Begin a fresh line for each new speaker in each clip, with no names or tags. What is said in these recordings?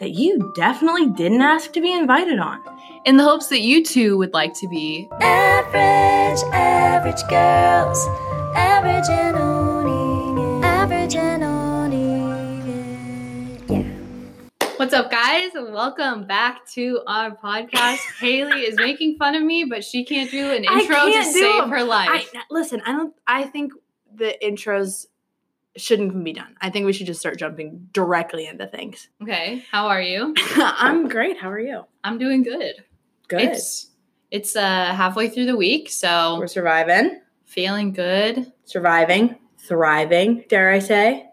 that you definitely didn't ask to be invited on.
In the hopes that you too would like to be.
Average, average girls. Average and owning it. Average and owning it. Yeah.
What's up, guys? Welcome back to our podcast. Haley is making fun of me, but she can't do an intro to
can't do
save
them.
her
I,
life.
listen, I don't. I think the intros shouldn't even be done. I think we should just start jumping directly into things.
okay, how are you?
I'm great. How are you?
I'm doing good.
Good.
It's it's uh halfway through the week, so
We're surviving,
feeling good.
surviving, thriving. Dare I say?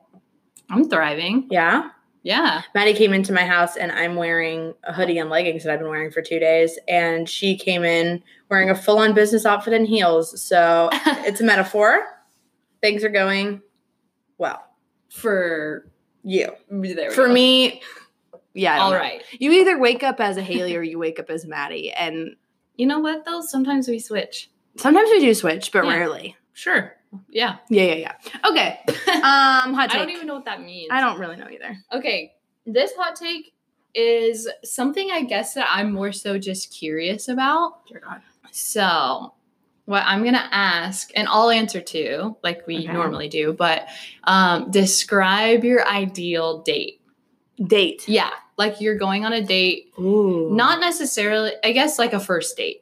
I'm thriving.
Yeah.
Yeah.
Maddie came into my house and I'm wearing a hoodie and leggings that I've been wearing for two days, and she came in wearing a full-on business outfit and heels. So it's a metaphor. Things are going.
For
You. For
go.
me, yeah.
All
know.
right.
You either wake up as a Haley or you wake up as Maddie. And
You know what though? Sometimes we switch.
sometimes we do switch, but
Yeah.
rarely.
Sure. Yeah.
Yeah, yeah, yeah. Okay. Um, hot
I don't even know what that means.
I don't really know either.
Okay. This hot take is something I guess that I'm more so just curious about.
Dear God.
So, what I'm gonna ask, and I'll answer too, like we
Okay.
normally do, but um, describe your ideal date.
Date.
Yeah, like you're going on a date,
Ooh.
not necessarily, I guess, like a first date.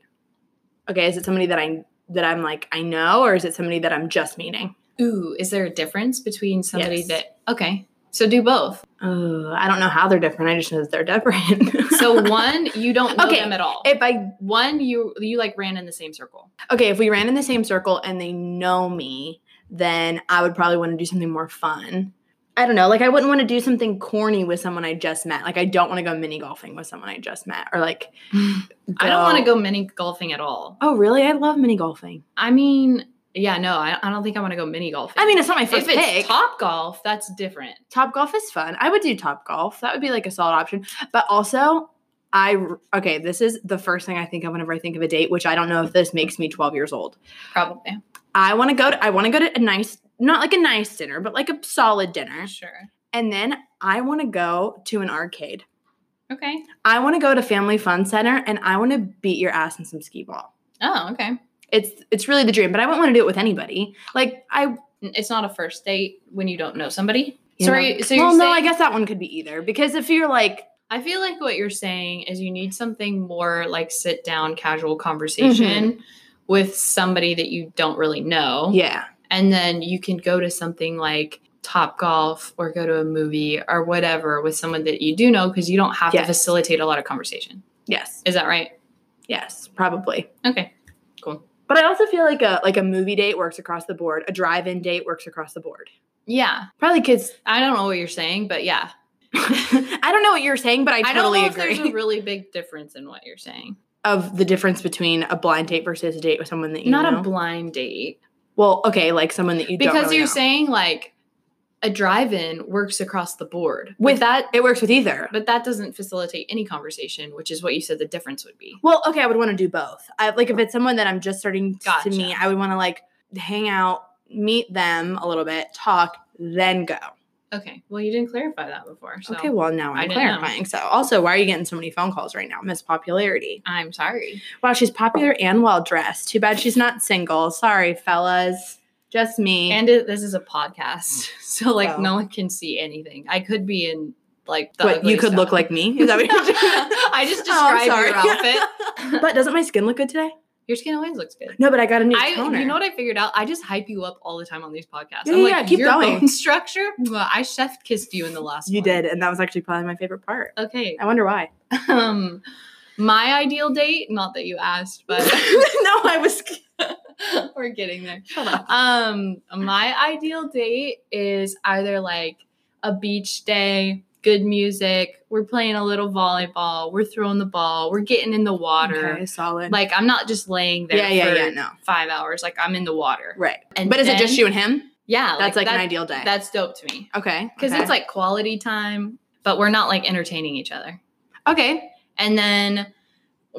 okay. Is it somebody that I that I'm like I know, or is it somebody that I'm just meeting?
Ooh, is there a difference between somebody
Yes.
that? Okay, so do both.
Oh, I don't know how they're different. I just know that they're different.
So one, you don't know
Okay,
them at all.
if I
one, you you like ran in the same circle.
okay, if we ran in the same circle and they know me, then I would probably want to do something more fun. I don't know, like I wouldn't want to do something corny with someone I just met. Like I don't want to go mini golfing with someone I just met, or like
I don't want to go mini golfing at all.
Oh, really? I love mini golfing.
I mean, yeah, no, I, I don't think I want to go mini golf.
I mean, it's not my first
if it's
pick.
top golf, that's different.
Top golf is fun. I would do top golf. That would be like a solid option. But also, I okay, this is the first thing I think of whenever I think of a date, which I don't know if this makes me 12 years old.
Probably.
I want to go to I want to go to a nice not like a nice dinner, but like a solid dinner.
Sure.
And then I want to go to an arcade.
Okay.
I want to go to Family Fun Center and I want to beat your ass in some skee ball.
Oh, okay.
It's it's really the dream, but I wouldn't want to do it with anybody. Like I
It's not a first date when you don't know somebody.
you
Sorry.
know-
So you're
well, no, I guess that one could be either because if you're like
I feel like what you're saying is you need something more like sit down, casual mm-hmm. conversation with somebody that you don't really know.
yeah,
And then you can go to something like Top Golf or go to a movie or whatever with someone that you do know because you don't have
Yes.
to facilitate a lot of conversation.
yes,
Is that right?
yes, probably.
Okay.
But I also feel like a like a movie date works across the board. A drive-in date works across the board.
Yeah.
Probably kids.
I don't know what you're saying, but yeah.
I don't know what you're saying, but I
I, don't
totally
know if
agree.
there's a really big difference in what you're saying.
of the difference between a blind date versus a date with someone that you
Not
know.
a blind date.
well, okay, like someone that you don't
Because
really
you're
know.
saying like a drive-in works across the board.
With-
that
it works with either.
but that doesn't facilitate any conversation, which is what you said the difference would be.
Well, okay, I would want to do both. I like if it's someone that I'm just starting
Gotcha.
to meet, I would want to like hang out, meet them a little bit, talk, then go.
Okay. Well, you didn't clarify that before. So
Okay, well now I'm
didn't know.
clarifying. So also, why are you getting so many phone calls right now, Miss Popularity?
I'm sorry.
Wow, she's popular and well dressed. Too bad she's not single. Sorry, fellas. Just me.
And it, this is a podcast. So like
Well.
no one can see anything. I could be in like the
what you could look like me? Is that what you're doing?
I just
Oh,
described your outfit.
but doesn't my skin look good today?
Your skin always looks good.
No, but I got a new
I,
toner.
you know what I figured out? I just hype you up all the time on these podcasts.
Yeah,
I'm
yeah,
like,
yeah, keep
your
going."
bone structure. Well, I chef kissed you in the last.
you
one.
did, and that was actually probably my favorite part.
Okay.
I wonder why.
Um, my ideal date. Not that you asked, but
no, I was.
we're getting there. Um, my ideal date is either like a beach day, good music. We're playing a little volleyball. We're throwing the ball. We're getting in the water.
Okay, solid.
Like I'm not just laying there
Yeah, yeah,
for
yeah, no.
five hours. Like I'm in the water.
right.
And
but is it just you and him?
Yeah,
That's like,
that-
an ideal day.
That's dope to me
okay.
because
okay.
it's like quality time, but we're not like entertaining each other.
okay.
And then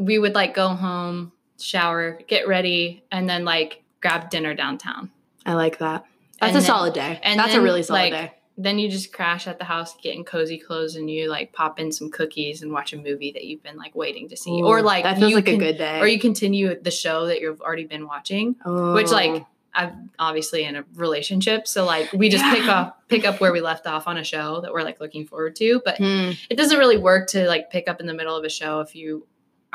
we would like go home, shower, get ready, and then like grab dinner downtown.
I like that. That's
And
a
then-
solid day.
and
That's a really solid
like,
day.
Then you just crash at the house, get in cozy clothes, and you like pop in some cookies and watch a movie that you've been like waiting to see, or like
that feels
you
like a good day.
or you continue the show that you've already been watching.
oh.
Which like I'm obviously in a relationship, so like we just pick
Yeah.
up pick up where we left off on a show that we're like looking forward to, but
Hmm.
it doesn't really work to like pick up in the middle of a show if you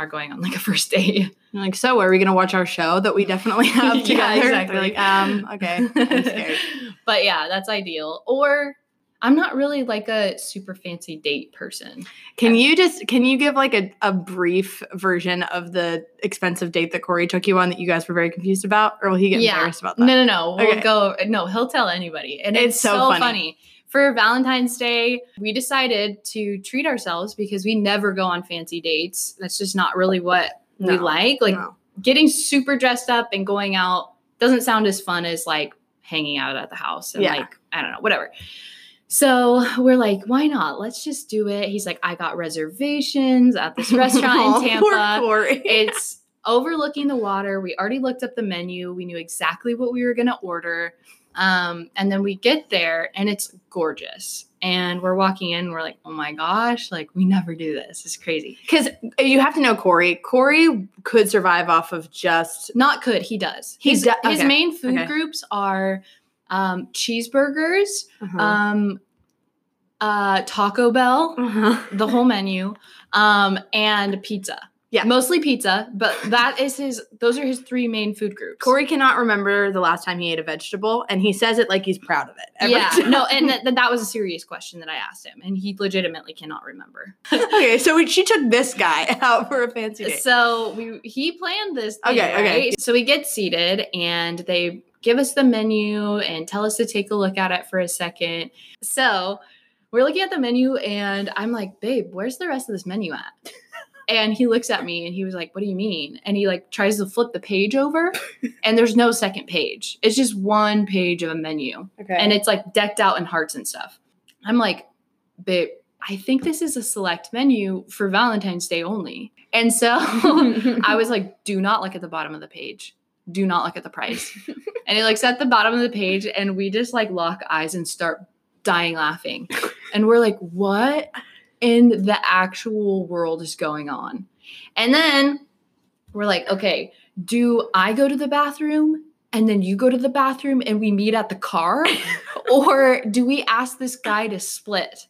are going on like a first date.
You're like, so are we gonna watch our show that we definitely have
Yeah,
together?
exactly.
They're like, um, okay. I'm
but yeah, that's ideal. Or I'm not really like a super fancy date person.
Can you just can you give like a, a brief version of the expensive date that Corey took you on that you guys were very confused about? Or will he get
Yeah.
embarrassed about that?
No, no, no. We'll
Okay.
go. No, he'll tell anybody. And it's,
It's so
so,
funny.
funny. For Valentine's Day, we decided to treat ourselves because we never go on fancy dates. That's just not really what we like. Like
no.
getting super dressed up and going out doesn't sound as fun as like hanging out at the house and
Yeah.
like, I don't know, whatever. So we're like, why not? Let's just do it. He's like, I got reservations at this restaurant in oh,
poor
Tampa
Corey.
it's overlooking the water. We already looked up the menu. We knew exactly what we were going to order. Um, and then we get there and it's gorgeous. And we're walking in, we're like, oh my gosh, like we never do this. It's crazy.
Because you have to know Corey. Corey could survive off of just
Not could, he does.
He
His,
do-
his main food
okay.
groups are um, cheeseburgers,
uh
um, uh, Taco Bell,
uh-huh.
the whole menu, um, and pizza.
Yeah.
Mostly pizza, but that is his, those are his three main food groups.
Corey cannot remember the last time he ate a vegetable, and he says it like he's proud of it.
yeah,
time.
no, and th- that was a serious question that I asked him, and he legitimately cannot remember.
okay, so we, she took this guy out for a fancy date.
So we he planned this. Thing,
Okay, okay.
right? So we get seated, and they give us the menu and tell us to take a look at it for a second. So we're looking at the menu, and I'm like, "Babe, where's the rest of this menu at?" And he looks at me and he was like, What do you mean? And he like tries to flip the page over and there's no second page. It's just one page of a menu.
okay,
and it's like decked out in hearts and stuff. I'm like, babe, I think this is a select menu for Valentine's Day only. And so I was like, do not look at the bottom of the page. Do not look at the price. and he looks at the bottom of the page and we just like lock eyes and start dying laughing. And we're like, what in the actual world is going on? And then we're like, okay, do I go to the bathroom and then you go to the bathroom and we meet at the car? or do we ask this guy to split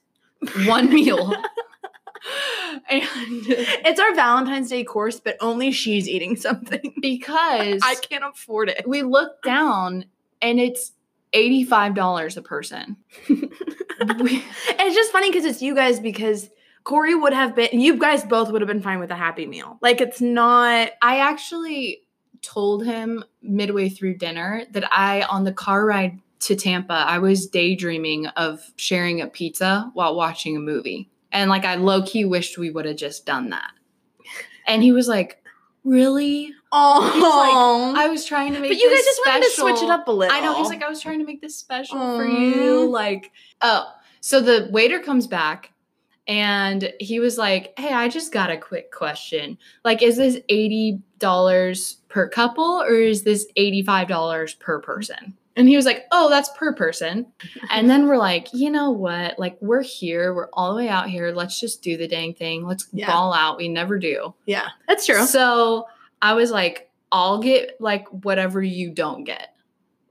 one meal? and
it's our Valentine's Day course, but only she's eating something.
because
I can't afford it.
we look down and it's $85 a person.
It's just funny because it's you guys because Corey would have been you guys both would have been fine with a happy meal. Like it's not
I actually told him midway through dinner that I, on the car ride to Tampa, I was daydreaming of sharing a pizza while watching a movie. And like, I low key wished we would have just done that. And he was like, Really?
Oh
I was trying to make
But you guys just wanted to switch it up a little.
I know. He's like, I was trying to make this special for you. Like, oh, so the waiter comes back and he was like, Hey, I just got a quick question. Like, is this $80 per couple or is this $85 per person? And he was like, Oh, that's per person. And then we're like, You know what? Like, we're here. We're all the way out here. Let's just do the dang thing. Let's
Yeah.
ball out. We never do.
Yeah, that's true.
So I was like, I'll get like whatever you don't get.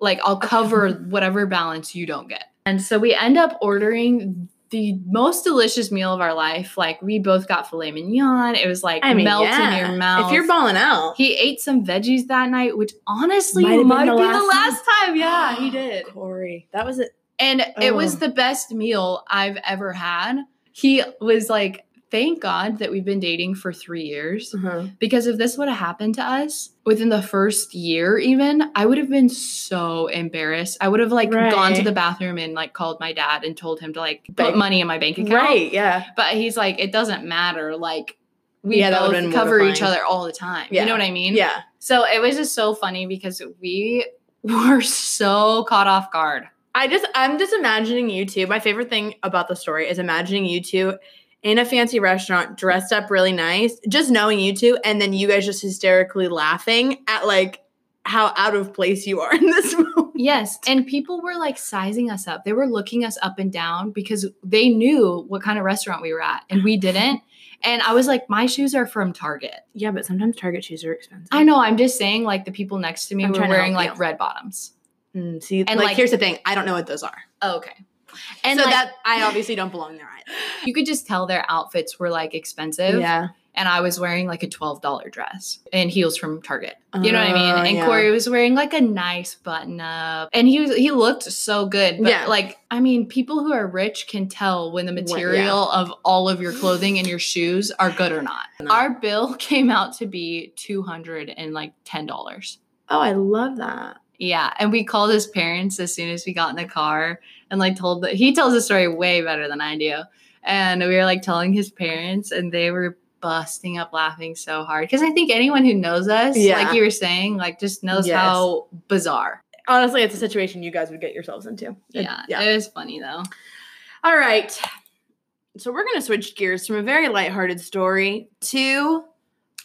Like I'll cover whatever balance you don't get. And so we end up ordering the most delicious meal of our life. Like we both got filet mignon. It was like
I mean,
melt
yeah.
in your mouth.
If you're balling out,
he ate some veggies that night, which honestly
Might
might,
the
be the
last
last time. Yeah, he did.
Corey, that was it.
And it was
oh.
the best meal I've ever had. He was like thank God that we've been dating for three years
Uh-huh.
because if this would have happened to us within the first year, even, I would have been so embarrassed. I would have like gone to the bathroom and like called my dad and told him to like put
Bank-
money in my bank account.
Right, yeah.
But he's like, it doesn't matter. Like, we
Yeah,
both cover each other all the time.
Yeah.
You know what I mean?
Yeah.
So it was just so funny because we were so caught off guard.
I just I'm just imagining you two. My favorite thing about the story is imagining you two in a fancy restaurant, dressed up really nice, just knowing you two, and then you guys just hysterically laughing at like how out of place you are in this moment.
Yes. And people were like sizing us up. They were looking us up and down because they knew what kind of restaurant we were at and we didn't. And I was like, my shoes are from Target.
Yeah, but sometimes Target shoes are expensive.
I know. I'm just saying, like, the people next to me
I'm
were wearing like
you.
red bottoms.
Mm, see,
And,
like,
like-
here's the thing: I don't know what those are,
Oh, okay.
and
And
so
like,
that I obviously don't belong there either.
You could just tell their outfits were like expensive.
Yeah,
And I was wearing like a $12 dress and heels from Target. You know what I mean? Uh, and
yeah.
Corey was wearing like a nice button up. And he was he looked so good. But
Yeah.
like, I mean, people who are rich can tell when the
What- yeah.
material of all of your clothing and your shoes are good or not.
No.
Our bill came out to be two hundred and like ten dollars.
Oh, I love that.
Yeah. And we called his parents as soon as we got in the car and like told the he tells the story way better than I do. And we were like telling his parents and they were busting up laughing so hard. Because I think anyone who knows us,
Yeah.
like you were saying, like just knows
Yes.
how bizarre.
Honestly, it's a situation you guys would get yourselves into. It-
Yeah.
yeah.
It was funny though.
All right. So we're gonna switch gears from a very lighthearted story to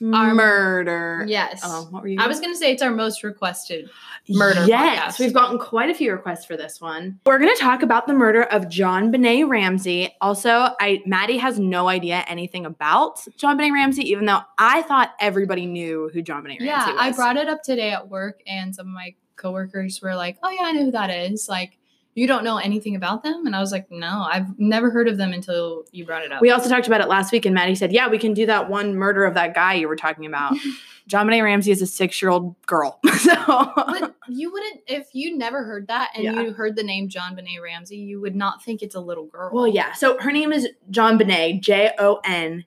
Our- mm.
murder.
Yes.
Oh, what were you?
I was gonna say it's our most requested murder
Yes,
podcast.
we've gotten quite a few requests for this one. We're gonna talk about the murder of JonBenét Ramsey. Also, I Maddie has no idea anything about JonBenét Ramsey, even though I thought everybody knew who JonBenét Ramsey
Yeah,
was.
I brought it up today at work and some of my coworkers were like, Oh yeah, I know who that is. Like, you don't know anything about them? And I was like, No, I've never heard of them until you brought it up.
We also talked about it last week, and Maddie said, "Yeah, we can do that one murder of that guy you were talking about." JonBenét Ramsey is a six-year-old girl, so
but you wouldn't if you never heard that and
Yeah.
you heard the name JonBenét Ramsey, you would not think it's a little girl.
Well, yeah. So her name is JonBenét, J O N,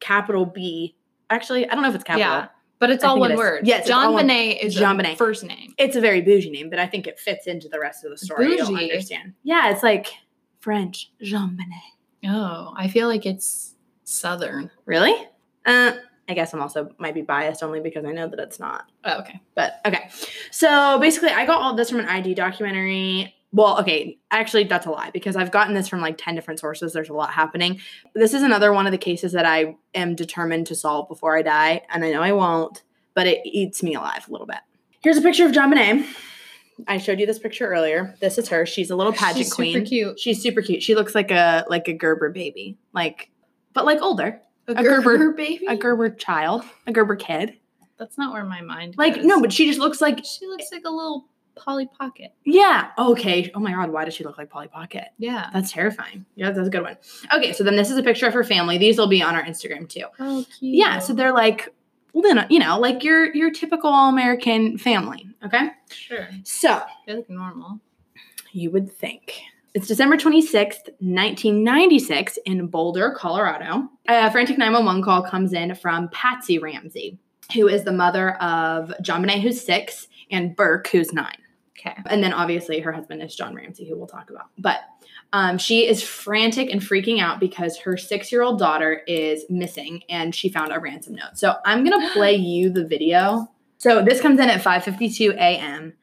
capital B. Actually, I don't know if it's capital.
Yeah. But it's
I
all
think it
one word.
Yes,
John
one-
Benet is
Jean
a
Benet.
first name.
It's a very bougie name, but I think it fits into the rest of the story. You'll
Bougie?
understand. Yeah, it's like French, Jean Benet.
Oh, I feel like it's southern.
Really? Uh, I guess I'm also might be biased only because I know that it's not.
Oh, okay.
But okay. So basically, I got all this from an ID documentary. Well, okay, actually, that's a lie because I've gotten this from like 10 different sources. There's a lot happening. This is another one of the cases that I am determined to solve before I die. And I know I won't, but it eats me alive a little bit. Here's a picture of JonBenét. I showed you this picture earlier. This is her. She's a little pageant queen.
She's
queen.
super cute.
She's super cute. She looks like a like a Gerber baby, like, but like older,
A,
a Gerber-
Gerber baby?
a Gerber child, a Gerber kid.
That's not where my mind
Like
goes.
no, but she just looks like
she looks like a little Polly Pocket.
Yeah. Okay. Oh my God. Why does she look like Polly Pocket?
Yeah.
That's terrifying. Yeah, that's a good one. Okay. So then this is a picture of her family. These will be on our Instagram too.
Oh, cute.
Yeah. So they're like, Lena, you know, like your your typical all American family. Okay.
sure.
So
They look normal.
you would think. It's December 26th, 1996, in Boulder, Colorado. A frantic 911 call comes in from Patsy Ramsey, who is the mother of JonBenét, who's six, and Burke, who's nine.
Okay.
And then obviously her husband is John Ramsey, who we'll talk about. But um, she is frantic and freaking out because her six year old daughter is missing and she found a ransom note. So I'm going to play you the video. So this comes in at 5:52 a.m.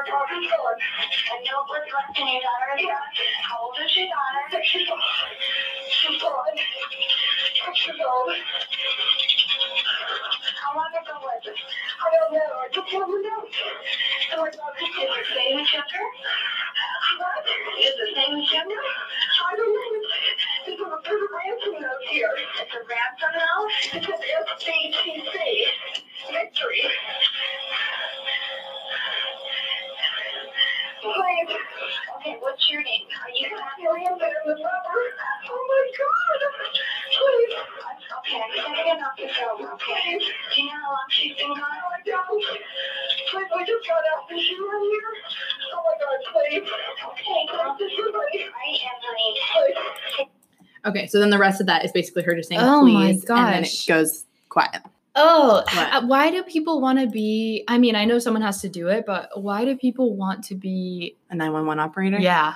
daughter's blood. And your daughter's blood. How old is your daughter? Six years old. She's gone. Six years old. How long ago was it? I don't know. I just. So is it the same sugar? What? Is the same sugar? I don't know. There's a, ransom note here. It's a ransom note? It says SBTC. Victory. Okay, what's your name? Are you Oh my God! Please. Okay, I'm Do you know um, how! Please, we just got out. Here? Oh my God! Please. Okay, right.
Okay, so then the rest of that is basically her just saying
oh
please, and then it goes quiet.
Oh,
What?
Uh, why do people want to be? I mean, I know someone has to do it, but why do people want to be?
A nine one one operator.
Yeah.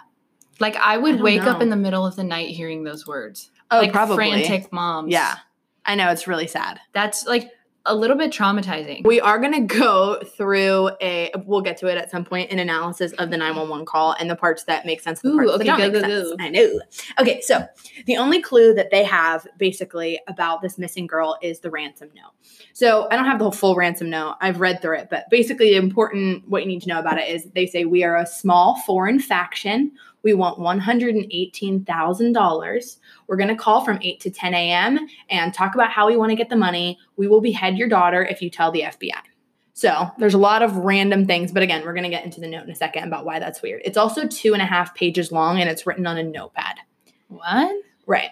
Like I would
don't
wake up in the middle of the night hearing those words.
Oh,
like
probably.
frantic moms.
Yeah, I know it's really sad.
That's like a little bit traumatizing.
We are going to go through a, we'll get to it at some point, an analysis of the 911 call and the parts that make sense
Ooh, okay, go, go,
sense.
go.
I know. Okay, so the only clue that they have basically about this missing girl is the ransom note. So I don't have the whole full ransom note. I've read through it, but basically, the important what you need to know about it is they say we are a small foreign faction. We want $118,000. We're going to call from 8 to 10 a.m. and talk about how we want to get the money. We will behead your daughter if you tell the FBI. So there's a lot of random things, but again, we're going to get into the note in a second about why that's weird. It's also two and a half pages long and it's written on a notepad.
What
Right.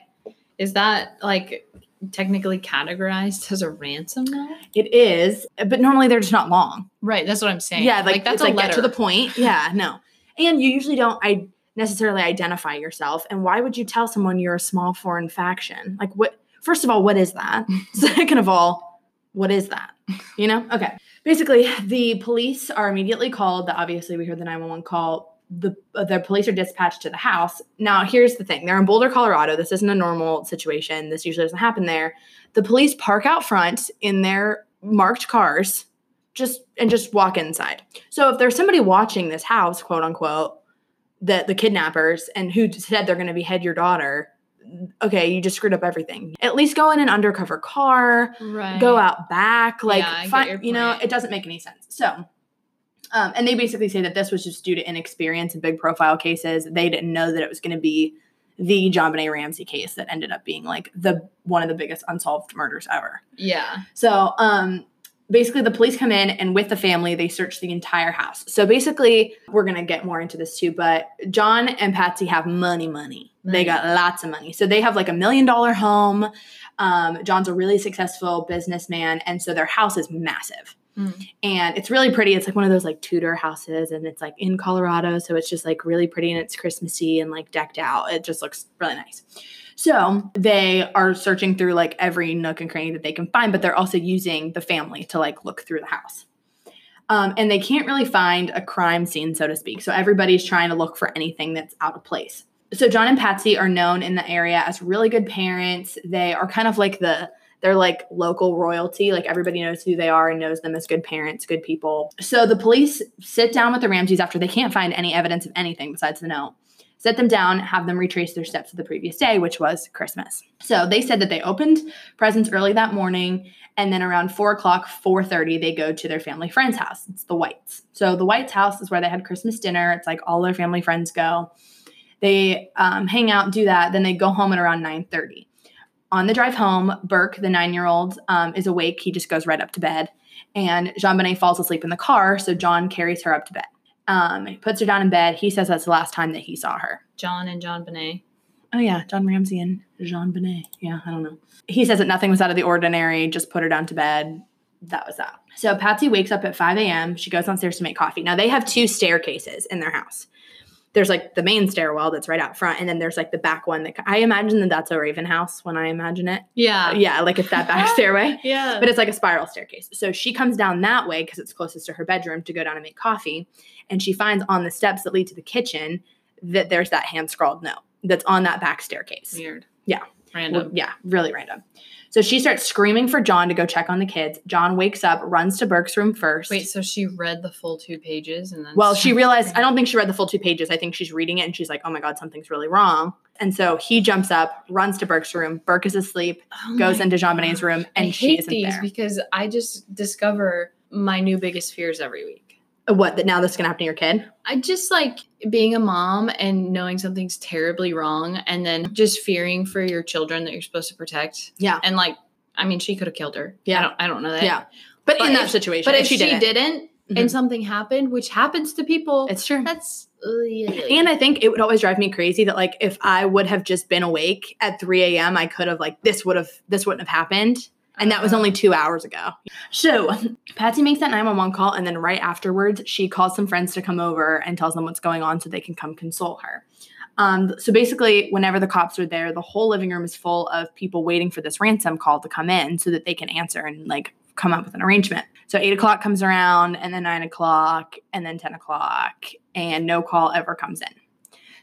is that like? Technically categorized as a ransom note,
It is, but normally they're just not long.
right? That's what I'm saying.
Yeah, like,
that's
it's
a
like
letter.
to the point. Yeah, no. And you usually don't I necessarily identify yourself. And why would you tell someone you're a small foreign faction? Like what first of all, what is that? Second of all, what is that? You know? Okay. Basically, the police are immediately called. The, obviously, we heard the 911 call. The, the police are dispatched to the house. Now, here's the thing they're in Boulder, Colorado. This isn't a normal situation. This usually doesn't happen there. The police park out front in their marked cars just and just walk inside. So if there's somebody watching this house, quote unquote, that the kidnappers and who said they're going to behead your daughter, okay, you just screwed up everything. At least go in an undercover car,
right.
go out back, like
Yeah,
fi- you know, it doesn't make any sense. So um, and they basically say that this was just due to inexperience in big profile cases. They didn't know that it was going to be the JonBenét Ramsey case that ended up being like the one of the biggest unsolved murders ever.
Yeah.
So, um, basically, the police come in and with the family, they search the entire house. So, basically, we're going to get more into this too, but John and Patsy have money, money. They got lots of money. So, they have like a million dollar home. Um, John's a really successful businessman. And so, their house is massive.
Mm.
And it's really pretty. It's like one of those like Tudor houses, and it's like in Colorado. So, it's just like really pretty and it's Christmassy and like decked out. It just looks really nice. So they are searching through like every nook and cranny that they can find, but they're also using the family to like look through the house. Um, and they can't really find a crime scene, so to speak. So everybody's trying to look for anything that's out of place. So John and Patsy are known in the area as really good parents. They are kind of like the they're like local royalty. Like everybody knows who they are and knows them as good parents, good people. So the police sit down with the Ramseys after they can't find any evidence of anything besides the note sit them down, have them retrace their steps of the previous day, which was Christmas. So they said that they opened presents early that morning, and then around four o'clock, four thirty, they go to their family friend's house. It's the Whites. So the Whites' house is where they had Christmas dinner. It's like all their family friends go. They um, hang out, do that, then they go home at around nine thirty. On the drive home, Burke, the nine-year-old, um, is awake. He just goes right up to bed, and Jean Benet falls asleep in the car. So John carries her up to bed. Um, he puts her down in bed. He says that's the last time that he saw her.
John and John Benet.
Oh yeah, John Ramsey and Jean Benet. Yeah, I don't know. He says that nothing was out of the ordinary. Just put her down to bed. That was that. So Patsy wakes up at 5 a.m. She goes downstairs to make coffee. Now they have two staircases in their house. There's like the main stairwell that's right out front, and then there's like the back one that I imagine that that's a Raven house when I imagine it.
Yeah.
Uh, yeah, like it's that back stairway
Yeah.
but it's like a spiral staircase. So she comes down that way because it's closest to her bedroom to go down and make coffee. And she finds on the steps that lead to the kitchen that there's that hand scrawled note that's on that back staircase.
weird.
Yeah.
Random.
Well, yeah, really random. So she starts screaming for John to go check on the kids. John wakes up, runs to Burke's room first.
Wait, so she read the full two pages and then
Well, she realized, I don't think she read the full two pages. I think she's reading it and she's like, oh my God, something's really wrong. And so he jumps up, runs to Burke's room. Burke is asleep,
Oh
goes into Jean Benet's room,
I
and she
hate
isn't
these
there.
because I just discover my new biggest fears every week.
What, that now this is to happen to your kid?
I just like being a mom and knowing something's terribly wrong and then just fearing for your children that you're supposed to protect.
Yeah.
And like, I mean, she could have killed her.
Yeah.
I don't, I don't know that.
Yeah. But,
But
in that
if-
situation,
But if, she,
didn't,
didn't,
Mhm.
and something happened, which happens to people,
it's true.
that's.
And I think it would always drive me crazy that like if I would have just been awake at 3 a.m., I could have like this would have this wouldn't have happened. And that was only two hours ago. So Patsy makes that 911 call, and then right afterwards, she calls some friends to come over and tells them what's going on so they can come console her. Um, so basically, whenever the cops are there, the whole living room is full of people waiting for this ransom call to come in so that they can answer and like come up with an arrangement. So eight o'clock comes around, and then nine o'clock, and then 10 o'clock, and no call ever comes in.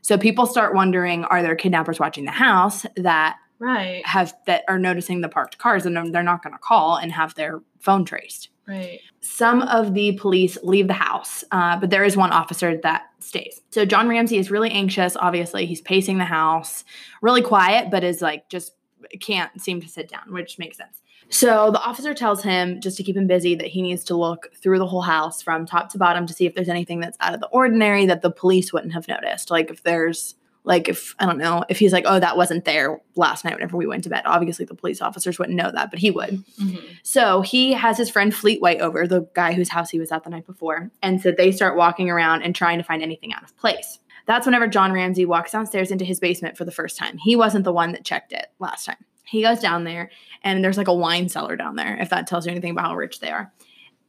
So people start wondering are there kidnappers watching the house that
Right.
have that are noticing the parked cars and they're not going to call and have their phone traced.
Right.
Some of the police leave the house, uh, but there is one officer that stays. So John Ramsey is really anxious. Obviously, he's pacing the house, really quiet, but is like just can't seem to sit down, which makes sense. So the officer tells him just to keep him busy that he needs to look through the whole house from top to bottom to see if there's anything that's out of the ordinary that the police wouldn't have noticed. Like if there's like if I don't know, if he's like, oh, that wasn't there last night whenever we went to bed. Obviously the police officers wouldn't know that, but he would.
Mhm.
So he has his friend Fleet White over, the guy whose house he was at the night before. And so they start walking around and trying to find anything out of place. That's whenever John Ramsey walks downstairs into his basement for the first time. He wasn't the one that checked it last time. He goes down there and there's like a wine cellar down there, if that tells you anything about how rich they are.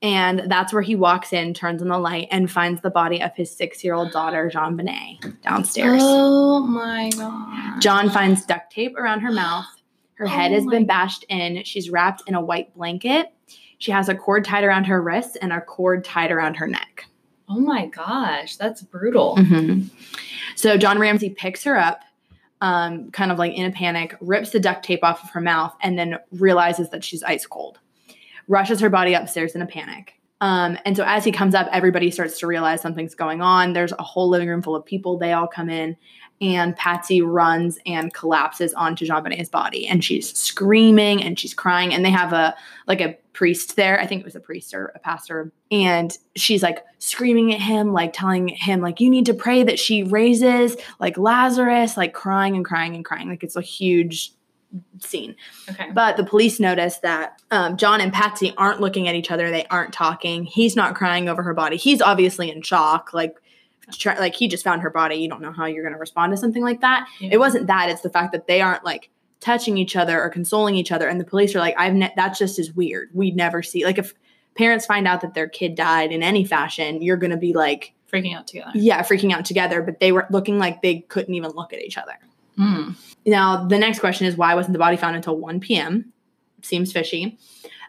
And that's where he walks in, turns on the light, and finds the body of his six year old daughter, Jean Benet, downstairs.
Oh my god.
John finds duct tape around her mouth. Her head
Oh
has been bashed in. She's wrapped in a white blanket. She has a cord tied around her wrists and a cord tied around her neck.
Oh my gosh, that's brutal.
Mm-hmm. So John Ramsey picks her up, um, kind of like in a panic, rips the duct tape off of her mouth, and then realizes that she's ice cold. Rushes her body upstairs in a panic. Um, and so as he comes up, everybody starts to realize something's going on. There's a whole living room full of people. They all come in, and Patsy runs and collapses onto Jean Benet's body, and she's screaming and she's crying. And they have a like a priest there. I think it was a priest or a pastor, and she's like screaming at him, like telling him like you need to pray that she raises like Lazarus, like crying and crying and crying. Like it's a huge scene.
Okay.
But the police notice that um, John and Patsy aren't looking at each other. They aren't talking. He's not crying over her body. He's obviously in shock. Like, try, like he just found her body. You don't know how you're going to respond to something like that.
Yeah.
It wasn't that. It's the fact that they aren't like touching each other or consoling each other. And the police are like, I've ne- that's just as weird. We'd never see like if parents find out that their kid died in any fashion, you're going to be like,
freaking out together.
yeah, freaking out together. But they were looking like they couldn't even look at each other.
Mm.
Now, the next question is why wasn't the body found until 1 p.m.? Seems fishy.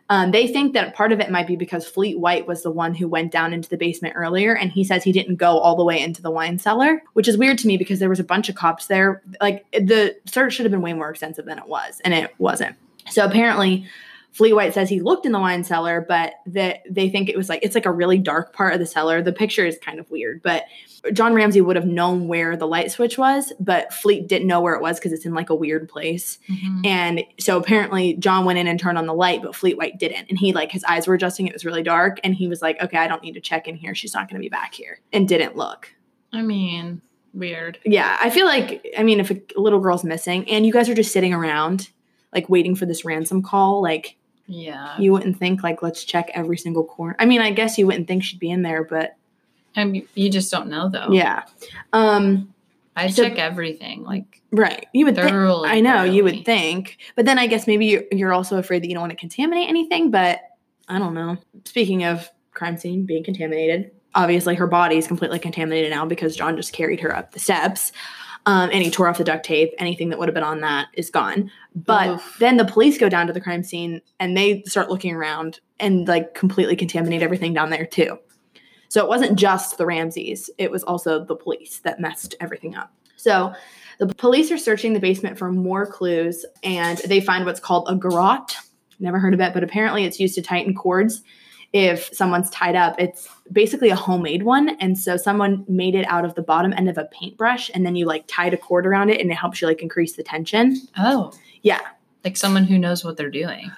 Um, they think that part of it might be because Fleet White was the one who went down into the basement earlier, and he says he didn't go all the way into the wine cellar, which is weird to me because there was a bunch of cops there. Like the search should have been way more extensive than it was, and it wasn't. So apparently, Fleet White says he looked in the wine cellar, but that they think it was like it's like a really dark part of the cellar. The picture is kind of weird, but John Ramsey would have known where the light switch was, but Fleet didn't know where it was because it's in like a weird place.
Mhm.
And so apparently John went in and turned on the light, but Fleet White didn't. And he like his eyes were adjusting. It was really dark. And he was like, okay, I don't need to check in here. She's not going to be back here. And didn't look.
I mean, weird.
Yeah. I feel like, I mean, if a little girl's missing and you guys are just sitting around, like waiting for this ransom call, like
Yeah.
you wouldn't think like, let's check every single corner. I mean, I guess you wouldn't think she'd be in there, but
I mean, you just don't know though.
yeah. Um,
I
So-
check everything. Like
right. You would think.
thoroughly.
I know you would think, but then I guess maybe you're, you're also afraid that you don't want to contaminate anything. But I don't know. Speaking of crime scene being contaminated, obviously her body is completely contaminated now because John just carried her up the steps, um, and he tore off the duct tape. Anything that would have been on that is gone. But
Oof.
then the police go down to the crime scene and they start looking around and like completely contaminate everything down there too. So it wasn't just the Ramseys, it was also the police that messed everything up. So the police are searching the basement for more clues and they find what's called a garrote. Never heard of it, but apparently it's used to tighten cords if someone's tied up. It's basically a homemade one. And so someone made it out of the bottom end of a paintbrush and then you like tied a cord around it and it helps you like increase the tension.
Oh,
Yeah.
like someone who knows what they're doing.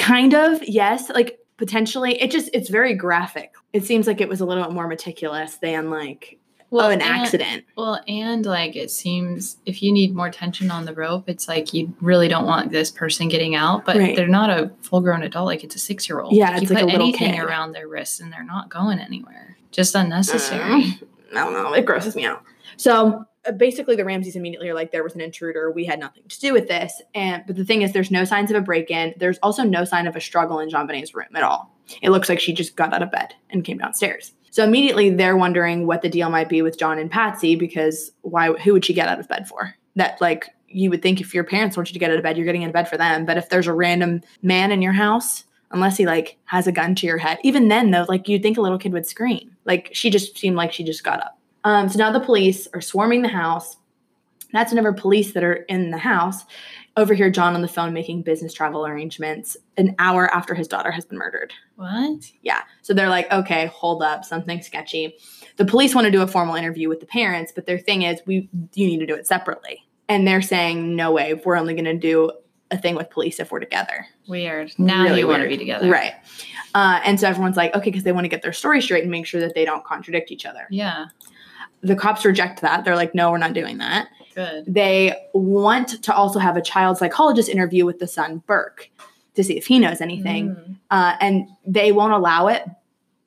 Kind of, yes. Like potentially. It just it's very graphic. It seems like it was a little bit more meticulous than like oh an
and-
accident.
Well, and like it seems if you need more tension on the rope, it's like you really don't want this person getting out, but
Right.
they're not a full grown adult. Like it's a six year old.
Yeah,
you
it's like
put
a little
anything
kid.
around their wrists and they're not going anywhere. Just unnecessary.
Mm, I don't know. It grosses me out. So uh, basically, the Ramseys immediately are like, there was an intruder. We had nothing to do with this. And but the thing is, there's no signs of a break-in. There's also no sign of a struggle in Jean Bonnet's room at all. It looks like she just got out of bed and came downstairs. So immediately they're wondering what the deal might be with John and Patsy because why? Who would she get out of bed for? That like you would think if your parents want you to get out of bed, you're getting out of bed for them. But if there's a random man in your house, unless he like has a gun to your head, even then though, like you'd think a little kid would scream. Like she just seemed like she just got up. Um, so now the police are swarming the house. That's whenever police that are in the house overhear John on the phone making business travel arrangements an hour after his daughter has been murdered.
What?
Yeah. So they're like, okay, hold up, something sketchy. The police want to do a formal interview with the parents, but their thing is, we you need to do it separately. And they're saying, no way, we're only going to do a thing with police if we're together.
Weird. Now
Really
you want to be together.
Right. Uh, and so everyone's like, okay, because they want to get their story straight and make sure that they don't contradict each other.
Yeah.
The cops reject that. They're like, no, we're not doing that.
Good.
They want to also have a child psychologist interview with the son, Burke, to see if he knows anything.
Mm.
uh, and they won't allow it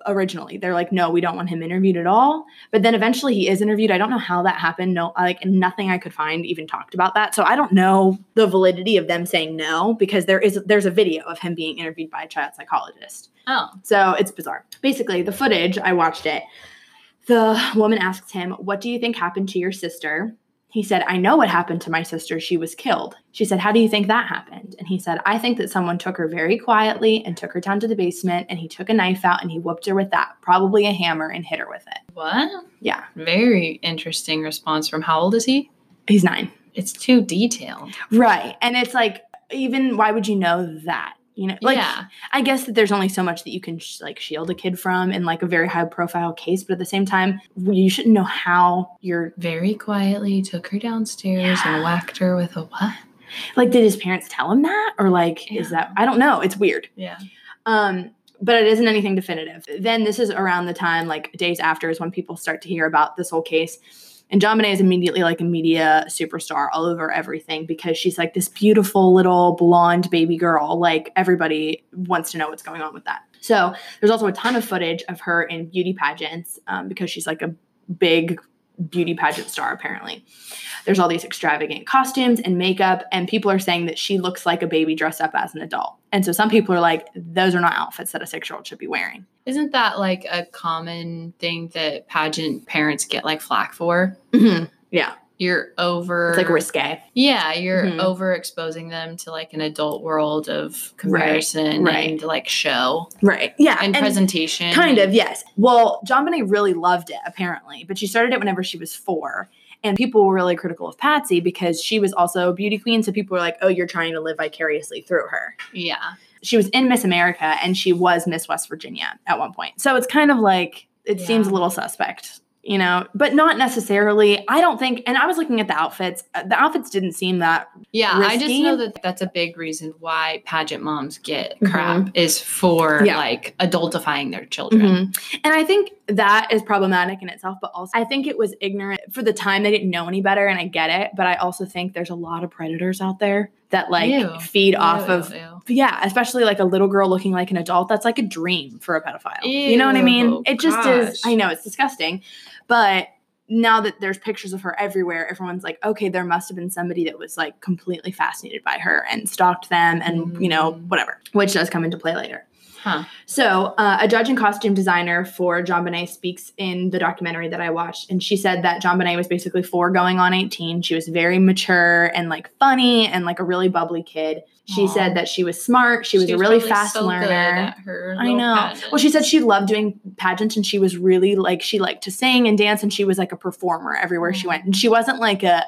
originally they're like no we don't want him interviewed at all but then eventually he is interviewed i don't know how that happened no like nothing i could find even talked about that so i don't know the validity of them saying no because there is there's a video of him being interviewed by a child psychologist
Oh.
so it's bizarre basically the footage i watched it the woman asks him what do you think happened to your sister he said, I know what happened to my sister. She was killed. She said, How do you think that happened? And he said, I think that someone took her very quietly and took her down to the basement and he took a knife out and he whooped her with that, probably a hammer, and hit her with it.
What?
Yeah.
Very interesting response from how old is he?
He's nine.
It's too detailed.
Right. And it's like, even why would you know that? You know, like,
yeah.
I guess that there's only so much that you can sh- like shield a kid from in like a very high profile case, but at the same time, you shouldn't know how you're
Very quietly took her downstairs
Yeah.
and whacked her with a what?
like, did his parents tell him that? Or like, is that, I don't know. It's weird.
Yeah.
Um, but it isn't anything definitive. Then this is around the time, like days after, is when people start to hear about this whole case. And Bonet is immediately like a media superstar all over everything because she's like this beautiful little blonde baby girl. Like everybody wants to know what's going on with that. So there's also a ton of footage of her in beauty pageants um, because she's like a big beauty pageant star apparently. There's all these extravagant costumes and makeup, and people are saying that she looks like a baby dressed up as an adult. And so some people are like, those are not outfits that a six year old should be wearing.
Isn't that like a common thing that pageant parents get like flack for?
Yeah,
You're over
it's like risque.
Yeah, you're
Mhm.
overexposing them to like an adult world of comparison
right.
and like show
Right. Yeah.
and, presentation.
Kind of, yes. Well, JonBenét really loved it, apparently, but she started it whenever she was four. And people were really critical of Patsy because she was also a beauty queen. So people were like, oh, you're trying to live vicariously through her.
Yeah.
She was in Miss America and she was Miss West Virginia at one point. So it's kind of like, it seems a little suspect, you know, but not necessarily. I don't think, and I was looking at the outfits, uh, the outfits didn't seem that
Yeah, I just know that that's a big reason why pageant moms get
Mhm.
crap is for
Yeah.
like adultifying their children.
Mhm. And I think that is problematic in itself, but also I think it was ignorant for the time. They didn't know any better, and I get it. But I also think there's a lot of predators out there that like
Ew.
feed off
Ew,
of.
ew, ew.
Yeah, especially like a little girl looking like an adult. That's like a dream for a pedophile. you know what I mean? It just is. I know it's disgusting, but now that there's pictures of her everywhere, everyone's like, okay, there must have been somebody that was like completely fascinated by her and stalked them, and you know
Mm.
whatever, which does come into play later.
Huh.
So, uh, a judge and costume designer for JonBenét speaks in the documentary that I watched, and she said that JonBenét was basically four going on 18. She was very mature and like funny and like a really bubbly kid. She
Aw.
said that she was smart. She was a really fast
so
learner. I know. Well, she said she loved doing pageants and she was really like, she liked to sing and dance and she was like a performer everywhere she
Mm.
went. And she wasn't like a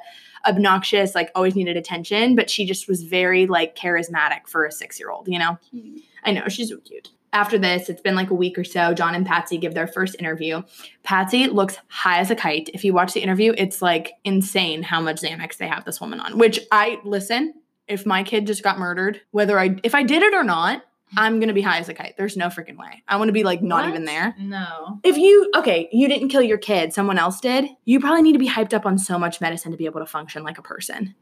obnoxious, like always needed attention, but she just was very like charismatic for a six year old, you know?
Cute.
I know, she's so cute. After this, it's been like a week or so. John and Patsy give their first interview. Patsy looks high as a kite. If you watch the interview, it's like insane how much Xanax they have this woman on. Which I listen, if my kid just got murdered, whether I if I did it or not, I'm gonna be high as a kite. There's no freaking way. I want to be like not
What?
even there.
No.
If you okay, you didn't kill your kid, someone else did. You probably need to be hyped up on so much medicine to be able to function like a person.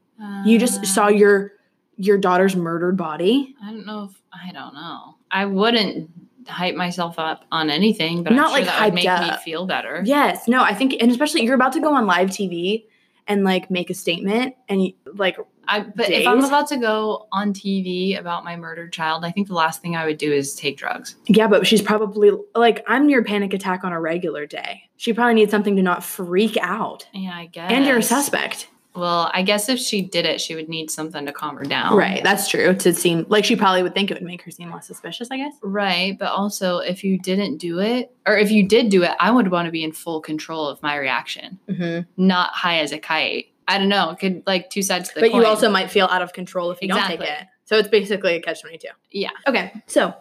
You just saw
Um,
your your daughter's murdered body.
I don't know if I don't know. I wouldn't hype myself up on anything, but
Not,
sure
like,
that would make me feel better.
Yes, no, I think, and especially you're about to go on live TV and like make a statement, and like,
I, but if I'm about to go on TV about my murdered child, I think the last thing I would do is take drugs.
yeah, but she's probably like, I'm near panic attack on a regular day. She probably needs something to not freak out,
Yeah, I guess.
and you're a suspect.
Well, I guess if she did it, she would need something to calm her down.
Right, that's true. To seem like she probably would think it would make her seem less suspicious, I guess.
Right. But also, if you didn't do it, or if you did do it, I would want to be in full control of my reaction,
Mm-hmm.
not high as a kite. I don't know. It could like two sides to the
But
coin.
you also might feel out of control if you don't take it. So it's basically a catch 22.
Yeah.
Okay, so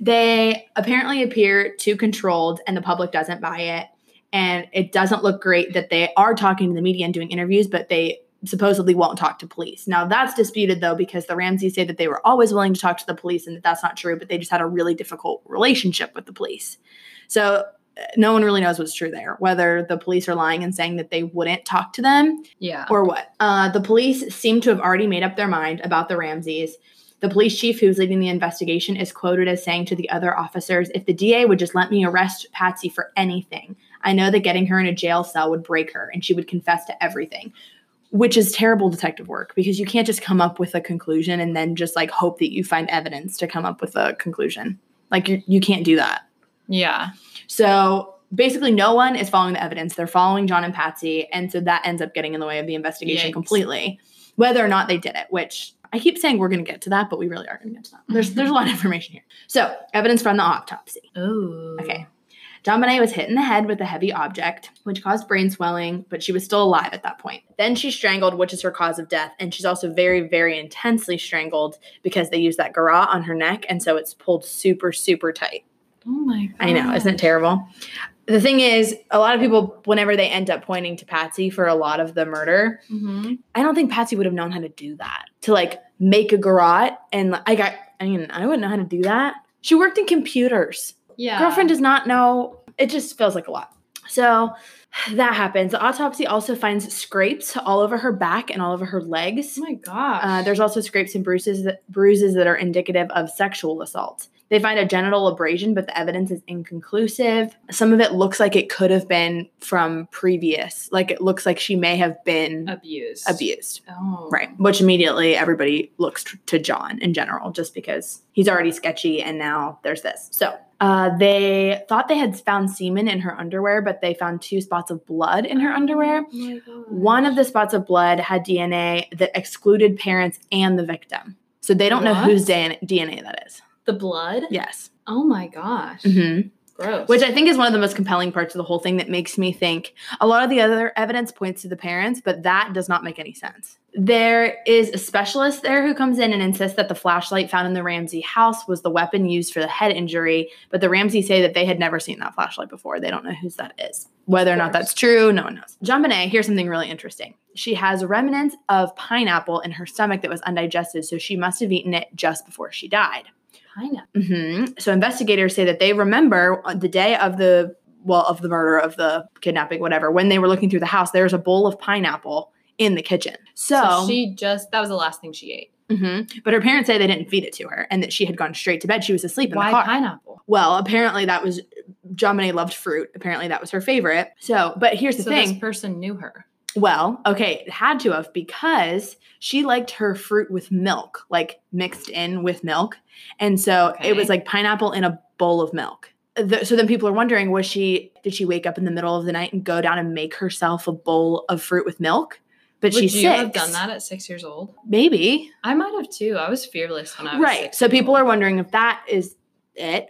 they apparently appear too controlled and the public doesn't buy it. And it doesn't look great that they are talking to the media and doing interviews, but they supposedly won't talk to police. Now that's disputed though, because the Ramseys say that they were always willing to talk to the police and that that's not true, but they just had a really difficult relationship with the police. So uh, no one really knows what's true there, whether the police are lying and saying that they wouldn't talk to them
Yeah.
or what? Uh, the police seem to have already made up their mind about the Ramseys. The police chief who's leading the investigation is quoted as saying to the other officers, If the DA would just let me arrest Patsy for anything, I know that getting her in a jail cell would break her and she would confess to everything, which is terrible detective work because you can't just come up with a conclusion and then just like hope that you find evidence to come up with a conclusion. Like you, you can't do that.
yeah.
So basically, no one is following the evidence. They're following John and Patsy. And so that ends up getting in the way of the investigation
Yikes.
completely, whether or not they did it, which I keep saying we're going to get to that, but we really are going to get to that. There's, there's a lot of information here. So, evidence from the autopsy.
Ooh.
Okay. Bonet was hit in the head with a heavy object, which caused brain swelling, but she was still alive at that point. Then she's strangled, which is her cause of death. And she's also very, very intensely strangled because they use that garrote on her neck. And so it's pulled super, super tight.
Oh my god.
I know, isn't it terrible? The thing is, a lot of people, whenever they end up pointing to Patsy for a lot of the murder,
hmm
I don't think Patsy would have known how to do that. To like make a garrote and like, I got, I mean, I wouldn't know how to do that. She worked in computers.
Yeah.
Girlfriend does not know. It just feels like a lot. So that happens. The autopsy also finds scrapes all over her back and all over her legs.
Oh my gosh.
Uh, there's also scrapes and bruises that, bruises that are indicative of sexual assault. They find a genital abrasion, but the evidence is inconclusive. Some of it looks like it could have been from previous, like it looks like she may have been
abused.
abused.
Oh.
Right. Which immediately everybody looks t- to John in general, just because he's already sketchy and now there's this. So uh, they thought they had found semen in her underwear, but they found two spots of blood in her underwear.
Oh my gosh.
One of the spots of blood had DNA that excluded parents and the victim. So they don't know whose DNA that is.
The blood.
Yes.
Oh my gosh.
hmm
Gross.
Which I think is one of the most compelling parts of the whole thing that makes me think a lot of the other evidence points to the parents, but that does not make any sense. There is a specialist there who comes in and insists that the flashlight found in the Ramsey house was the weapon used for the head injury, but the Ramsey say that they had never seen that flashlight before. They don't know whose that is. Whether or not that's true, no one knows. JonBenét, here's something really interesting. She has remnants of pineapple in her stomach that was undigested, so she must have eaten it just before she died.
Pineapple.
hmm So investigators say that they remember the day of the well of the murder of the kidnapping, whatever. When they were looking through the house, there was a bowl of pineapple in the kitchen. So,
So, she just that was the last thing she ate.
Mhm. but her parents say they didn't feed it to her and that she had gone straight to bed. She was asleep in
Why
the car.
pineapple?
well, apparently that was Bonet loved fruit. Apparently that was her favorite. So, but here's the
so
thing.
this person knew her.
Well, okay, it had to have because she liked her fruit with milk, like mixed in with milk. And so it was like pineapple in a bowl of milk. The- so then people are wondering was she did she wake up in the middle of the night and go down and make herself a bowl of fruit with milk? But
Would
she's
you
six.
have done that at six years old?
Maybe.
I might have too. I was fearless when I was
Right. So people
old.
are wondering if that is it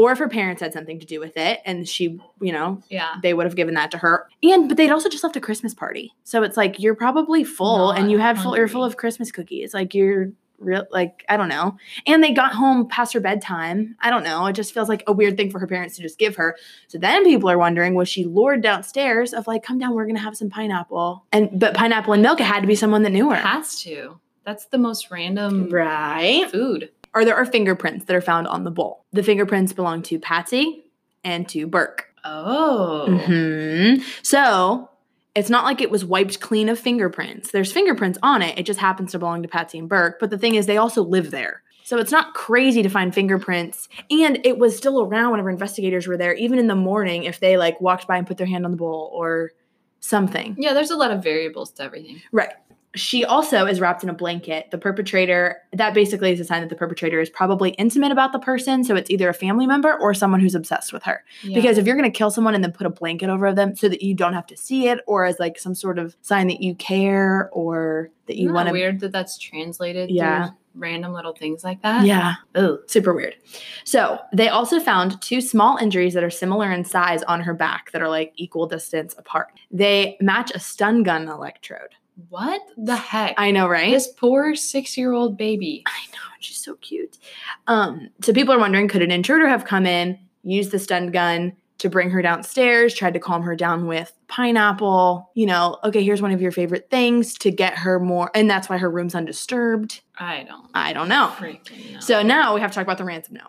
or if her parents had something to do with it and she, you know,
Yeah.
they would have given that to her. And but they'd also just left a Christmas party. So it's like you're probably full and you have full you're full of Christmas cookies. Like you're real like I don't know. And they got home past her bedtime. I don't know. It just feels like a weird thing for her parents to just give her. So then people are wondering was she lured downstairs of like come down we're going to have some pineapple. And but pineapple and milk it had to be someone that knew her.
it Has to. That's the most random
Right.
food.
Or there are fingerprints that are found on the bowl. The fingerprints belong to Patsy and to Burke.
Oh.
hmm So it's not like it was wiped clean of fingerprints. There's fingerprints on it. It just happens to belong to Patsy and Burke. But the thing is, they also live there. So it's not crazy to find fingerprints. And it was still around whenever investigators were there, even in the morning, if they like walked by and put their hand on the bowl or something.
Yeah, there's a lot of variables to everything.
Right. She also is wrapped in a blanket. The perpetrator, that basically is a sign that the perpetrator is probably intimate about the person. So it's either a family member or someone who's obsessed with her.
Yeah.
Because if you're going to kill someone and then put a blanket over them so that you don't have to see it or as like some sort of sign that you care or that you want to.
weird that that's translated.
Yeah.
through random little things like that.
Yeah.
Oh,
Super weird. So they also found two small injuries that are similar in size on her back that are like equal distance apart. They match a stun gun electrode.
What the heck?
I know, right?
This poor six-year-old baby.
I know, she's so cute. Um, so people are wondering, could an intruder have come in, used the stun gun to bring her downstairs, tried to calm her down with pineapple, you know, okay, here's one of your favorite things to get her more, and that's why her room's undisturbed.
I don't
I don't know.
know.
So now we have to talk about the ransom note.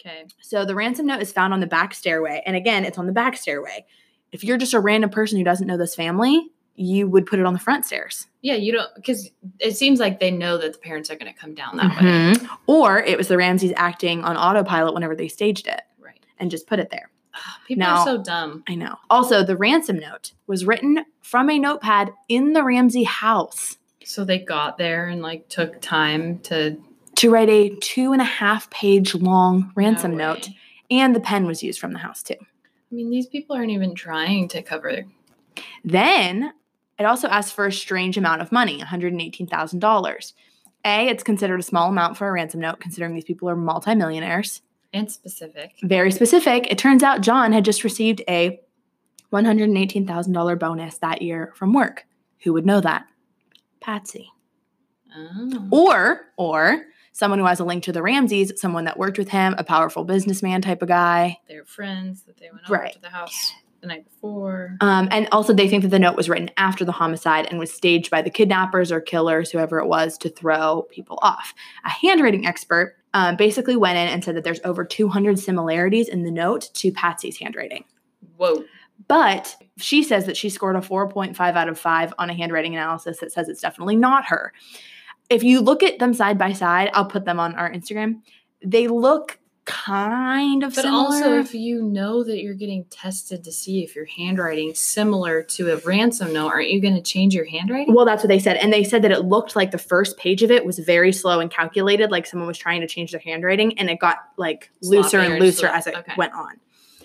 okay.
So the ransom note is found on the back stairway. And again, it's on the back stairway. If you're just a random person who doesn't know this family, you would put it on the front stairs.
Yeah, you don't because it seems like they know that the parents are going to come down that way.
Mhm. Or it was the Ramseys acting on autopilot whenever they staged it
Right.
and just put it there.
People
Now-
are so dumb.
I know. Also, the ransom note was written from a notepad in the Ramsey house
So they got there and like took time to
to write a two and a half page long ransom
No
note. And the pen was used from the house too.
I mean, these people aren't even trying to cover.
Then it also asked for a strange amount of money, $118,000. A, it's considered a small amount for a ransom note, considering these people are multimillionaires.
And specific.
Very specific. It turns out John had just received a $118,000 bonus that year from work. Who would know that? Patsy.
Oh.
Or, or someone who has a link to the Ramseys, someone that worked with him, a powerful businessman type of guy.
They're friends that they went over
Right.
to the house the night before.
Um, and also, they think that the note was written after the homicide and was staged by the kidnappers or killers, whoever it was, to throw people off. A handwriting expert um, basically went in and said that there's over 200 similarities in the note to Patsy's handwriting.
Whoa.
But she says that she scored a 4.5 out of 5 on a handwriting analysis that says it's definitely not her. If you look at them side by side, I'll put them on our Instagram. They look kind of
But
similar.
also, if you know that you're getting tested to see if your handwriting similar to a ransom note, aren't you going to change your handwriting?
Well, that's what they said. And they said that it looked like the first page of it was very slow and calculated, like someone was trying to change their handwriting, and it got like looser and looser as it
okay.
went on.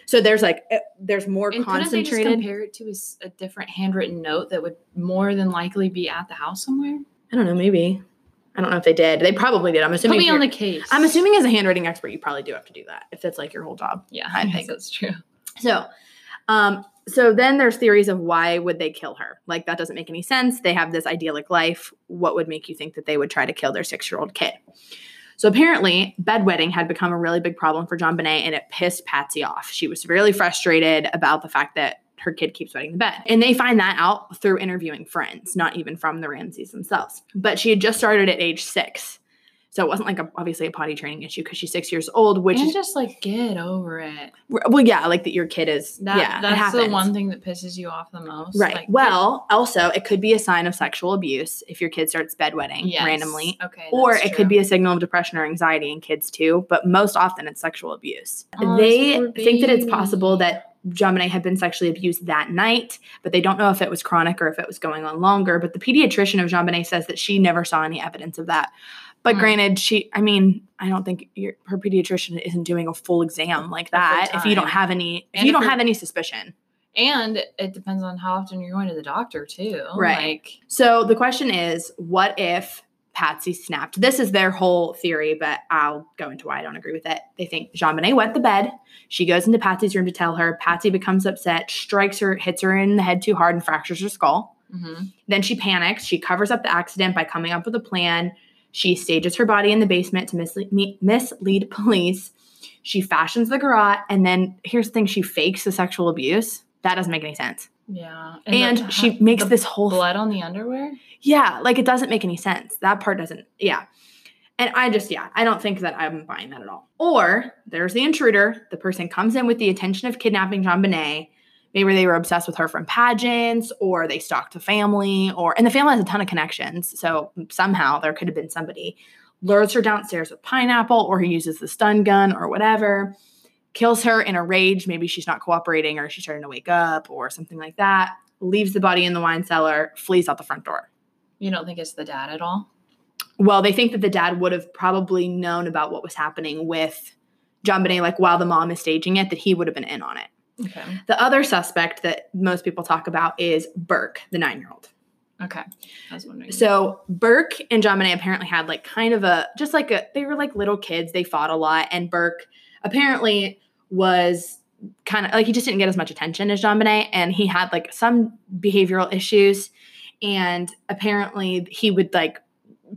So there's like eh, there's more
and couldn't they just
concentrated.
compare it to a different handwritten note that would more than likely be at the house somewhere?
I don't know, maybe. I don't know if they did. They probably did. I'm assuming.
Put
me
on the case.
I'm assuming as a handwriting expert, you probably do have to do that if that's like your whole job.
Yeah,
I think
that's true.
So, um, so then there's theories of why would they kill her? Like that doesn't make any sense. They have this idyllic life. What would make you think that they would try to kill their six year old kid? So apparently, bedwetting had become a really big problem for JonBenét, and it pissed Patsy off. She was really frustrated about the fact that her kid keeps wetting the bed. And they find that out through interviewing friends, not even from the Ramseys themselves. But she had just started at age six. So it wasn't like a, obviously a potty training issue because she's six years old, which
and
is
just like get over it.
well, yeah, like that your kid is.
That,
yeah,
that's the one thing that pisses you off the most.
Right.
Like,
well, also, it could be a sign of sexual abuse if your kid starts bedwetting
yes.
randomly.
Okay.
Or it could be a signal of depression or anxiety in kids too, but most often it's sexual abuse.
Oh,
they think that it's possible that Bonet had been sexually abused that night, but they don't know if it was chronic or if it was going on longer. But the pediatrician of JonBenét says that she never saw any evidence of that. But
Hmm.
granted, she, I mean, I don't think your, her pediatrician isn't doing a full exam like that if you don't have any, if
And
you don't have any suspicion.
And it depends on how often you're going to the doctor too.
Right.
Like
So the question is, what if Patsy snapped? This is their whole theory, but I'll go into why I don't agree with it. They think JonBenét wet the bed. She goes into Patsy's room to tell her. Patsy becomes upset, strikes her, hits her in the head too hard, and fractures her skull.
mhm.
Then she panics. She covers up the accident by coming up with a plan. She stages her body in the basement to mislead, mislead police. She fashions the garrote, and then here's the thing: she fakes the sexual abuse. That doesn't make any sense.
Yeah.
And,
the-
she makes this whole
blood on the underwear.
yeah, like it doesn't make any sense. That part doesn't, yeah. And I just, yeah, I don't think that I'm buying that at all. Or there's the intruder. The person comes in with the intention of kidnapping JonBenét. Maybe they were obsessed with her from pageants, or they stalked the family, or, and the family has a ton of connections. So somehow there could have been somebody lures her downstairs with pineapple, or he uses the stun gun or whatever, kills her in a rage. Maybe she's not cooperating or she's starting to wake up or something like that, leaves the body in the wine cellar, flees out the front door.
You don't think it's the dad at all?
Well, they think that the dad would have probably known about what was happening with JonBenét, like while the mom is staging it, that he would have been in on it.
Okay.
The other suspect that most people talk about is Burke, the nine year old.
Okay. I was wondering.
So Burke and JonBenét apparently had like kind of a just like a they were like little kids. They fought a lot, and Burke apparently was kind of like he just didn't get as much attention as JonBenét, and he had like some behavioral issues, and apparently he would like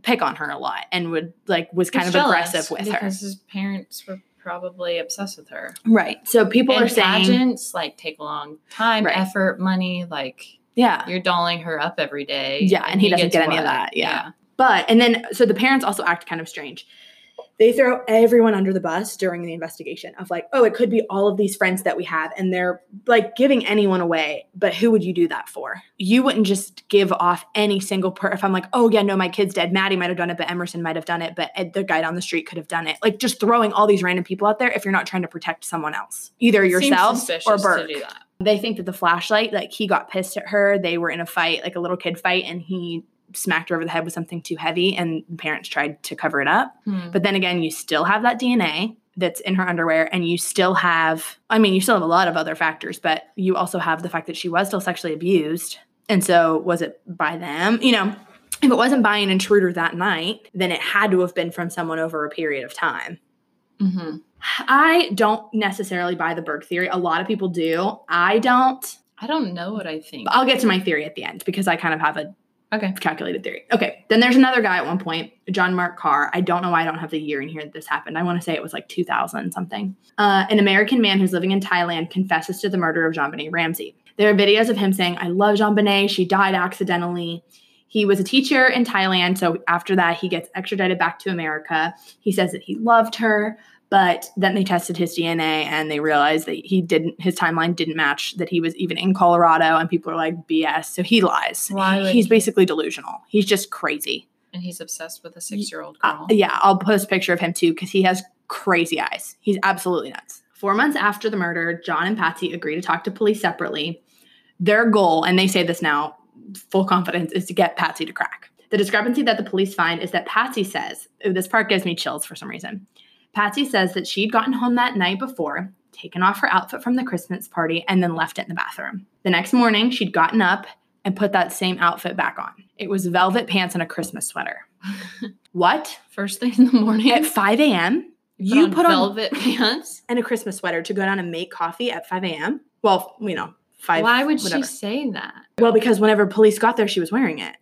pick on her a lot and would like was kind
He's
of aggressive with her.
because his parents were probably obsessed with her.
Right. So people
and
are saying,
pageants like take a long time,
Right.
effort, money. Like
yeah.
you're dolling her up every day.
Yeah, and he doesn't
gets
get any of
what?
that, yeah. But and then so the parents also act kind of strange. They throw everyone under the bus during the investigation of like, oh, it could be all of these friends that we have, and they're like giving anyone away. But who would you do that for? You wouldn't just give off any single per. If I'm like, oh yeah, no, my kid's dead. Maddie might have done it, but Emerson might have done it, but Ed, the guy down the street could have done it. Like just throwing all these random people out there if you're not trying to protect someone else, either
Seems
yourselves or Burke.
do that.
They think that the flashlight, like he got pissed at her. They were in a fight, like a little kid fight, and he smacked her over the head with something too heavy, and the parents tried to cover it up.
Hmm.
But then again, you still have that DNA that's in her underwear, and you still have, I mean, you still have a lot of other factors, but you also have the fact that she was still sexually abused. And so, was it by them? You know, if it wasn't by an intruder that night, then it had to have been from someone over a period of time.
Mhm.
I don't necessarily buy the Burke theory. A lot of people do. I don't.
I don't know what I think.
I'll get to my theory at the end because I kind of have a
Okay.
calculated theory. Okay, then there's another guy at one point, John Mark Karr. I don't know why I don't have the year in here that this happened. I want to say it was like 2000 something. Uh, an American man who's living in Thailand confesses to the murder of JonBenét Ramsey. There are videos of him saying, I love JonBenét. She died accidentally. He was a teacher in Thailand. So after that, he gets extradited back to America. He says that he loved her, but then they tested his DNA and they realized that he didn't, his timeline didn't match that he was even in Colorado. And people are like, BS. So he lies.
Why
He's
he?
basically delusional. He's just crazy.
And he's obsessed with a six year old
Uh,
girl.
yeah, I'll post a picture of him too because he has crazy eyes. He's absolutely nuts. Four months after the murder, John and Patsy agree to talk to police separately. Their goal, and they say this now, full confidence, is to get Patsy to crack. The discrepancy that the police find is that Patsy says, this part gives me chills for some reason. Patsy says that she'd gotten home that night before, taken off her outfit from the Christmas party, and then left it in the bathroom. The next morning, she'd gotten up and put that same outfit back on. It was velvet pants and a Christmas sweater. what?
First thing in the morning.
At 5 a.m., you put on
velvet pants.
and a Christmas sweater to go down and make coffee at 5 a.m. Well, you know, 5
Why would
whatever.
she say that?
Well, because whenever police got there, she was wearing it.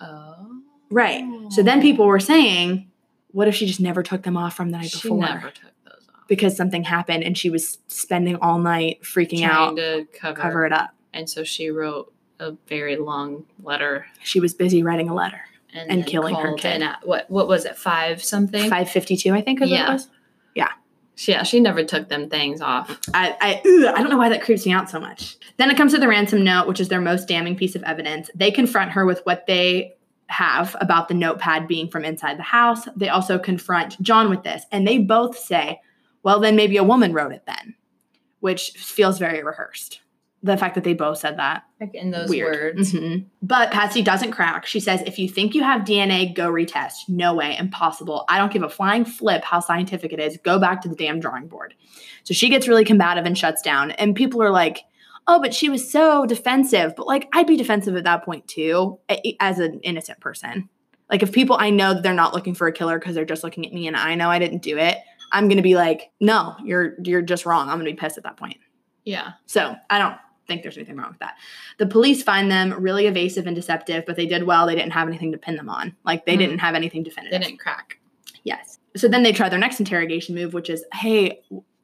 Oh.
Right. So then people were saying, what if she just never took them off from the night
she
before?
never took those off.
Because something happened and she was spending all night freaking
Trying
out,
to cover,
cover it up.
And so she wrote a very long letter
She was busy writing a letter.
and,
And killing her kid.
at- what what was it? Five something.
552, I think, is what
Yeah.
it was.
Yeah, she never took them things off.
I, I, ugh, I don't know why that creeps me out so much. Then it comes to the ransom note, which is their most damning piece of evidence. They confront her with what they have about the notepad being from inside the house. They also confront John with this, and they both say, well, then maybe a woman wrote it then, which feels very rehearsed. The fact that they both said that.
Like in those
Weird.
words.
Mhm. But Patsy doesn't crack. She says, if you think you have DNA, go retest. No way, impossible. I don't give a flying flip how scientific it is. Go back to the damn drawing board. So she gets really combative and shuts down. And people are like, oh, but she was so defensive. But like, I'd be defensive at that point too, as an innocent person. Like, if people I know that they're not looking for a killer because they're just looking at me and I know I didn't do it, I'm gonna be like, no, you're you're just wrong. I'm gonna be pissed at that point.
Yeah.
So I don't think there's anything wrong with that. The police find them really evasive and deceptive, but they did well. They didn't have anything to pin them on. Like they
Hmm.
didn't have anything definitive.
They didn't crack.
Yes. So then they try their next interrogation move, which is, hey,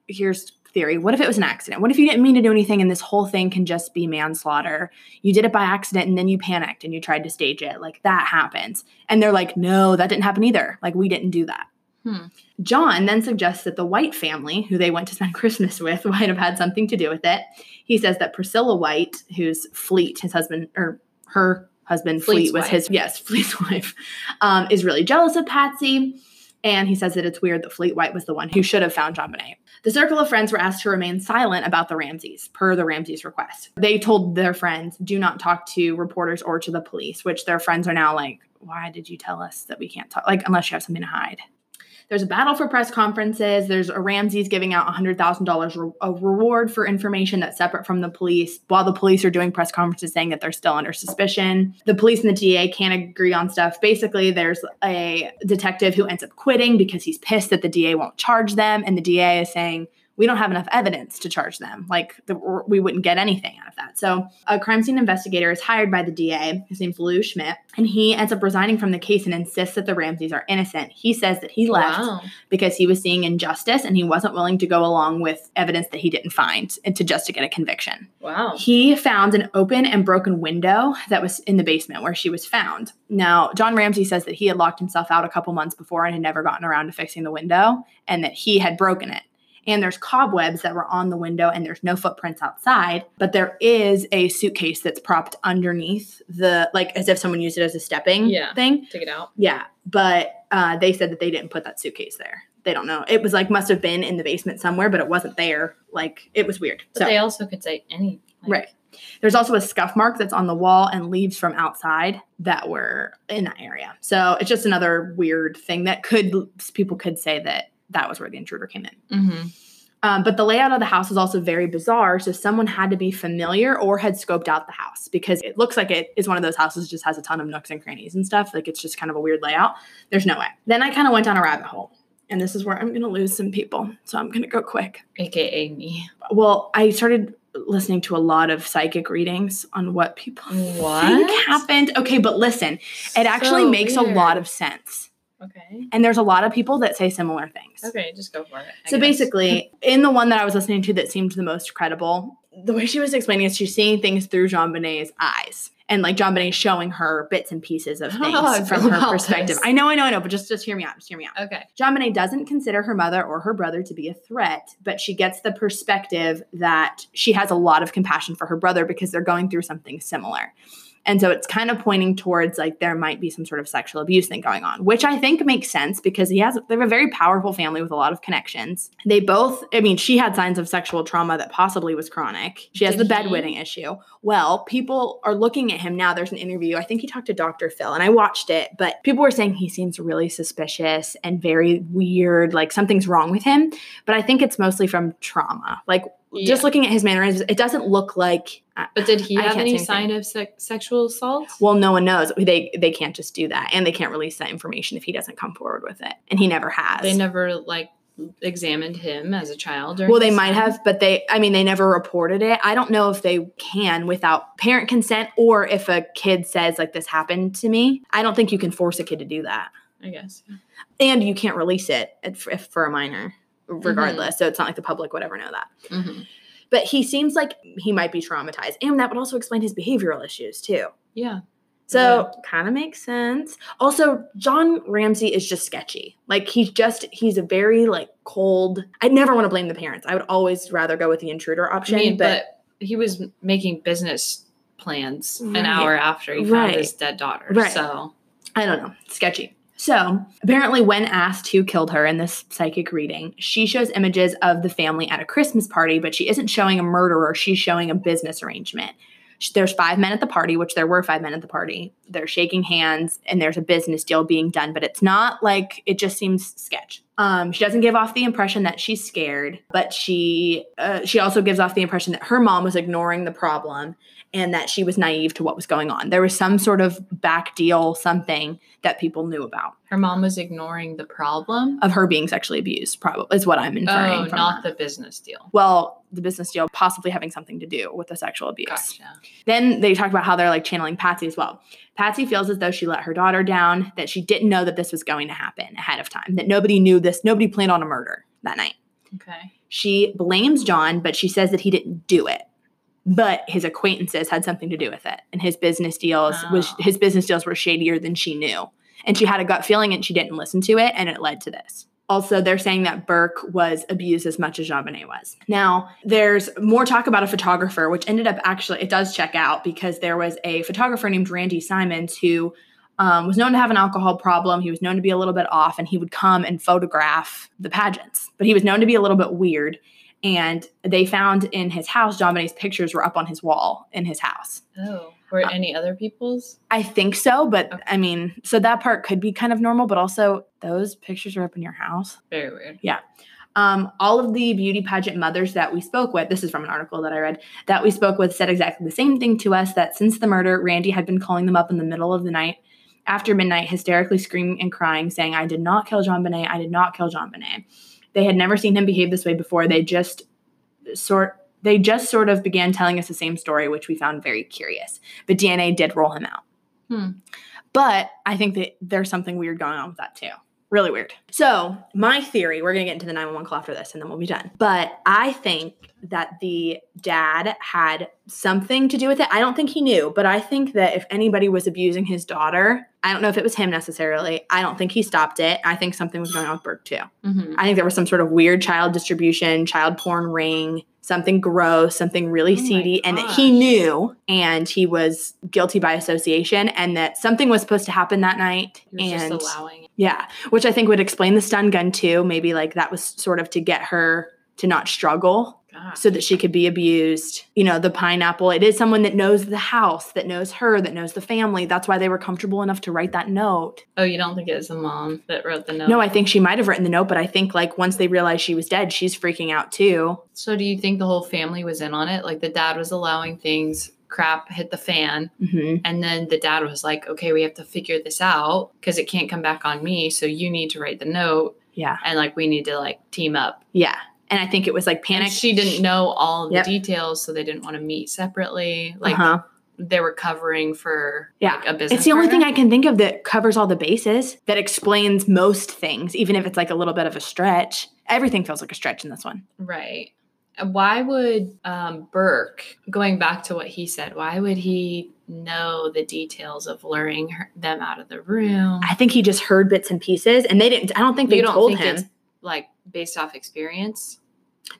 here's theory. What if it was an accident? What if you didn't mean to do anything and this whole thing can just be manslaughter? You did it by accident and then you panicked and you tried to stage it. Like that happens. And they're like, no, that didn't happen either. Like we didn't do that.
Hmm.
John then suggests that the White family, who they went to spend Christmas with, might have had something to do with it. He says that Priscilla White, who's Fleet, his husband, or her husband Fleet
Fleet's
was
wife.
his yes, Fleet's wife, um, is really jealous of Patsy. And he says that it's weird that Fleet White was the one who should have found JonBenét. The circle of friends were asked to remain silent about the Ramseys, per the Ramseys' request. They told their friends, do not talk to reporters or to the police, which their friends are now like, why did you tell us that we can't talk? Like, unless you have something to hide. There's a battle for press conferences. There's a Ramsey's giving out $100,000 re- a reward for information that's separate from the police, while the police are doing press conferences saying that they're still under suspicion. The police and the DA can't agree on stuff. Basically, there's a detective who ends up quitting because he's pissed that the DA won't charge them, and the DA is saying, we don't have enough evidence to charge them. Like, the, we wouldn't get anything out of that. So, a crime scene investigator is hired by the DA. His name's Lou Smit, and he ends up resigning from the case and insists that the Ramseys are innocent. He says that he left
Wow.
because he was seeing injustice and he wasn't willing to go along with evidence that he didn't find and to just to get a conviction.
Wow.
He found an open and broken window that was in the basement where she was found. Now, John Ramsey says that he had locked himself out a couple months before and had never gotten around to fixing the window and that he had broken it. And there's cobwebs that were on the window and there's no footprints outside, but there is a suitcase that's propped underneath the like as if someone used it as a stepping
Yeah.
thing.
Take it out.
Yeah, but uh, they said that they didn't put that suitcase there. They don't know. It was like must have been in the basement somewhere, but it wasn't there. Like it was weird.
But
so
they also could say any. like-
right. There's also a scuff mark that's on the wall and leaves from outside that were in that area. So it's just another weird thing that could people could say that that was where the intruder came in.
Mm-hmm.
Um, but the layout of the house is also very bizarre. So someone had to be familiar or had scoped out the house because it looks like it is one of those houses just has a ton of nooks and crannies and stuff. Like it's just kind of a weird layout. There's no way. Then I kind of went down a rabbit hole. And this is where I'm going to lose some people. So I'm going to go quick.
AKA me.
Well, I started listening to a lot of psychic readings on what people
What?
think happened. Okay, but listen, it actually
So
makes a lot of sense.
Okay.
And there's a lot of people that say similar things.
Okay, just go for it. I
So
guess.
basically, in the one that I was listening to that seemed the most credible, the way she was explaining is she's seeing things through JonBenét's eyes. And like JonBenét showing her bits and pieces of things
Oh,
from her perspective.
this.
I know, I know, I know, but just just hear me out. Just hear me out.
Okay.
JonBenét doesn't consider her mother or her brother to be a threat, but she gets the perspective that she has a lot of compassion for her brother because they're going through something similar. And so it's kind of pointing towards like there might be some sort of sexual abuse thing going on, which I think makes sense because he has they have a very powerful family with a lot of connections. They both, I mean, she had signs of sexual trauma that possibly was chronic. She has
Did
the
he?
bedwetting issue. Well, people are looking at him now. There's an interview. I think he talked to Dr. Phil and I watched it, but people were saying he seems really suspicious and very weird, like something's wrong with him. But I think it's mostly from trauma. Like just looking at his mannerisms, it doesn't look like
But did he
I
have any sign of se- sexual assault?
well, no one knows. They they can't just do that, and they can't release that information if he doesn't come forward with it, and he never has.
They never like examined him as a child or
well, they might have, but they I mean, they never reported it. I don't know if they can without parent consent, or if a kid says like this happened to me. I don't think you can force a kid to do that,
I guess.
and you can't release it if, if for a minor, regardless. So it's not like the public would ever know that.
hmm
But he seems like he might be traumatized, and that would also explain his behavioral issues too.
Yeah.
So kind of makes sense. Also, John Ramsey is just sketchy. Like he's just he's a very like cold. I never want to blame the parents. I would always rather go with the intruder
I
option.
mean,
but,
but he was making business plans
Right.
an hour after he found
Right.
his dead daughter.
Right.
So
I don't know, sketchy. So apparently, when asked who killed her in this psychic reading, she shows images of the family at a Christmas party, but she isn't showing a murderer. She's showing a business arrangement. There's five men at the party, which there were five men at the party. They're shaking hands, and there's a business deal being done, but it's not like it just seems sketch. Um, she doesn't give off the impression that she's scared, but she uh, she also gives off the impression that her mom was ignoring the problem and that she was naive to what was going on. There was some sort of back deal, something that people knew about
her mom was ignoring the problem.
of her being sexually abused. Probably is what I'm inferring.
Oh, not
that.
the business deal.
well, the business deal possibly having something to do with the sexual abuse.
Gotcha.
Then they talk about how they're like channeling Patsy as well. Patsy feels as though she let her daughter down, that she didn't know that this was going to happen ahead of time, that nobody knew this, nobody planned on a murder that night.
Okay.
She blames John, but she says that he didn't do it. But his acquaintances had something to do with it. And his business deals was
Oh.
his business deals were shadier than she knew. And she had a gut feeling and she didn't listen to it and it led to this. Also, they're saying that Burke was abused as much as JonBenét was. Now, there's more talk about a photographer, which ended up actually, it does check out because there was a photographer named Randy Simons who um, was known to have an alcohol problem. He was known to be a little bit off and he would come and photograph the pageants, but he was known to be a little bit weird. And they found in his house, JonBenét's pictures were up on his wall in his house.
Oh, were
Uh,
any other people's?
I think so, but
Okay.
I mean, so that part could be kind of normal, but also those pictures are up in your house.
Very weird. Yeah.
Um, all of the beauty pageant mothers that we spoke with, this is from an article that I read, that we spoke with said exactly the same thing to us that since the murder, Randy had been calling them up in the middle of the night after midnight, hysterically screaming and crying, saying, I did not kill JonBenét. I did not kill JonBenét. They had never seen him behave this way before. They just sort they just sort of began telling us the same story, which we found very curious. But DNA did roll him out.
Hmm.
But I think that there's something weird going on with that too. Really weird. So, my theory, we're going to get into the 911 call after this and then we'll be done. But I think that the dad had something to do with it. I don't think he knew, but I think that if anybody was abusing his daughter, I don't know if it was him necessarily. I don't think he stopped it. I think something was going on with Burke too.
hmm
I think there was some sort of weird child distribution, child porn ring, something gross, something really
Oh
seedy, and that he knew and he was guilty by association and that something was supposed to happen that night.
He was
and
just allowing it.
yeah, which I think would explain the stun gun too. Maybe like that was sort of to get her to not struggle
God.
so that she could be abused. You know, the pineapple, it is someone that knows the house, that knows her, that knows the family. That's why they were comfortable enough to write that note.
oh, you don't think it was the mom that wrote the note?
No, I think she might have written the note, but I think like once they realized she was dead, she's freaking out too.
So do you think the whole family was in on it? Like the dad was allowing things, crap hit the fan,
hmm
and then the dad was like, "Okay, we have to figure this out because it can't come back on me. So you need to write the note,
Yeah.
and like we need to like team up."
Yeah. And I think it was like
And
panic.
she didn't know all of
Yep.
the details, so they didn't want to meet separately. Like
uh-huh.
they were covering for
Yeah.
like, a business.
It's the only thing. I can think of that covers all the bases, that explains most things, even if it's like a little bit of a stretch. Everything feels like a stretch in this one.
Right. Why would um, Burke, going back to what he said, why would he know the details of luring her, them out of the room?
I think he just heard bits and pieces, and they didn't. I don't think they
you don't
told
think
him.
it's like based off experience?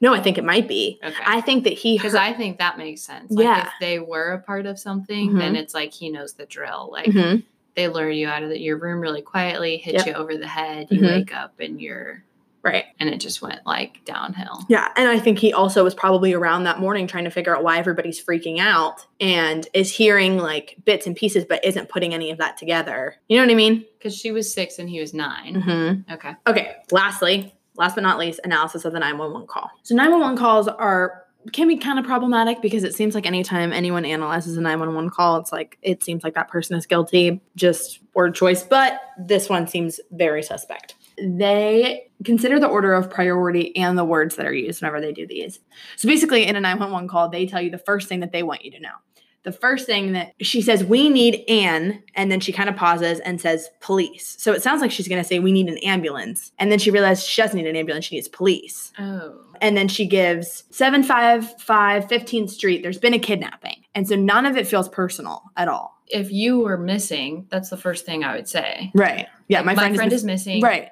No, I think it might be.
Okay.
I think that he
Because. I think that makes sense. Like
Yeah.
if they were a part of something,
Mhm.
then it's like he knows the drill. Like
Mhm.
they lure you out of the, your room really quietly, hit
Yep.
you over the head, you
Mhm.
wake up and you're
Right.
and it just went like downhill.
Yeah. And I think he also was probably around that morning trying to figure out why everybody's freaking out and is hearing like bits and pieces, but isn't putting any of that together. You know what I mean?
Because she was six and he was 9
Mm-hmm.
Okay.
Okay, lastly, last but not least, analysis of the 911 call. So 911 calls are can be kind of problematic because it seems like anytime anyone analyzes a 911 call, it's like it seems like that person is guilty, just word choice, but this one seems very suspect. They consider the order of priority and the words that are used whenever they do these. So basically in a 911 call, they tell you the first thing that they want you to know. The first thing that she says, we need an, and then she kind of pauses and says, police. So it sounds like she's going to say, we need an ambulance. And then she realizes she doesn't need an ambulance, she needs police.
Oh.
And then she gives 755 15th Street, there's been a kidnapping. And so none of it feels personal at all.
If you were missing, that's the first thing I would say.
Right. Yeah,
Like,
my, friend,
friend
is,
is missing.
Right.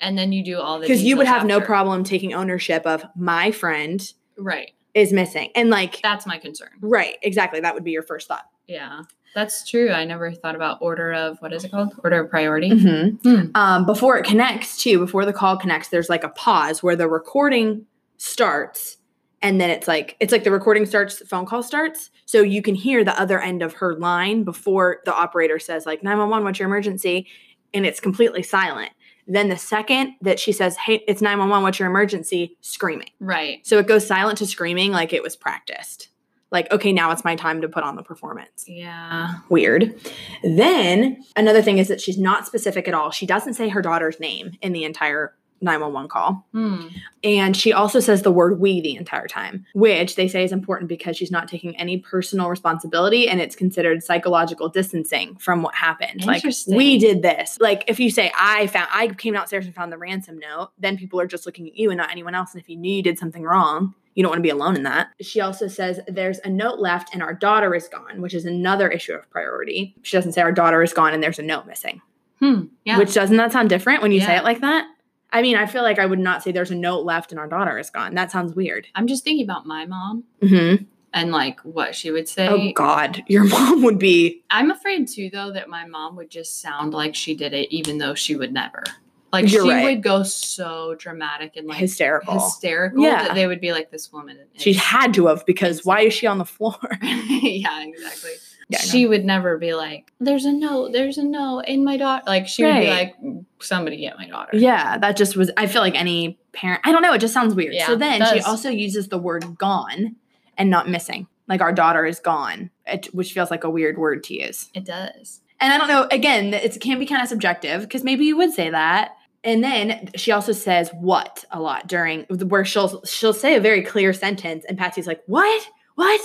And then you do all the
Because you would have no problem taking ownership of my friend
Right.
Is missing. And like,
That's my concern.
right, exactly. That would be your first thought.
Yeah. That's true. I never thought about order of what is it called? Order of priority.
Mm-hmm.
Hmm.
um, before it connects too before the call connects there's like a pause where the recording starts and then it's like it's like the recording starts the phone call starts so you can hear the other end of her line before the operator says like 911 what's your emergency and it's completely silent then the second that she says hey it's 911 what's your emergency screaming
Right.
so it goes silent to screaming like it was practiced like okay now it's my time to put on the performance
Yeah.
weird. Then another thing is that she's not specific at all. She doesn't say her daughter's name in the entire 911 call.
Hmm.
And she also says the word we the entire time, which they say is important because she's not taking any personal responsibility and it's considered psychological distancing from what happened. Like we did this. Like if you say I found I came downstairs and found the ransom note, then people are just looking at you and not anyone else. And if you knew you did something wrong, you don't want to be alone in that. She also says there's a note left and our daughter is gone, which is another issue of priority. She doesn't say our daughter is gone and there's a note missing.
Hmm. Yeah.
Which doesn't that sound different when you say it like that? I mean, I feel like I would not say there's a note left and our daughter is gone. That sounds weird.
I'm just thinking about my mom
Mm-hmm.
and like what she would say.
Oh God, your mom would be.
I'm afraid too, though, that my mom would just sound like she did it, even though she would never. Like
You're
she
right.
would go so dramatic and like
hysterical.
hysterical
Yeah.
that they would be like, "This woman."
She had to have because why is she on the floor?
yeah, exactly.
Yeah,
she would never be like, "There's a note. There's a note in my daughter." Like she would be like, mm, "Somebody get my daughter."
Yeah, that just was. I feel like any parent. I don't know. It just sounds weird.
Yeah,
so then she also uses the word "gone" and not missing. Like our daughter is gone, it, which feels like a weird word to use.
it does.
And I don't know. Again, it can be kind of subjective because maybe you would say that. And then she also says "what" a lot during where she'll she'll say a very clear sentence, and Patsy's like "what, what,"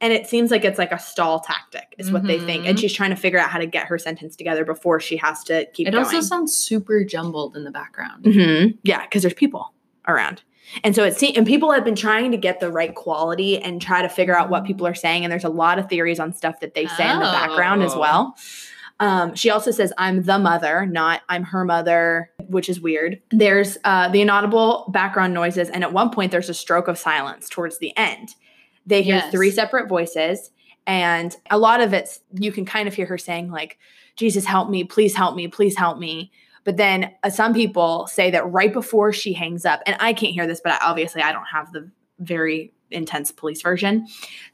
and it seems like it's like a stall tactic, is what they think, and
Mhm.
she's trying to figure out how to get her sentence together before she has to keep.
It
going.
also sounds super jumbled in the background.
hmm Yeah, because there's people around. And so it's and people have been trying to get the right quality and try to figure out what people are saying. And there's a lot of theories on stuff that they say in the background as
Oh.
well. Um, she also says, I'm the mother, not I'm her mother, which is weird. There's uh, the inaudible background noises. And at one point, there's a stroke of silence towards the end. They hear
Yes.
three separate voices. And a lot of it's, you can kind of hear her saying, like, Jesus, help me, please help me, please help me. But then uh, some people say that right before she hangs up, and I can't hear this, but I, obviously I don't have the very intense police version.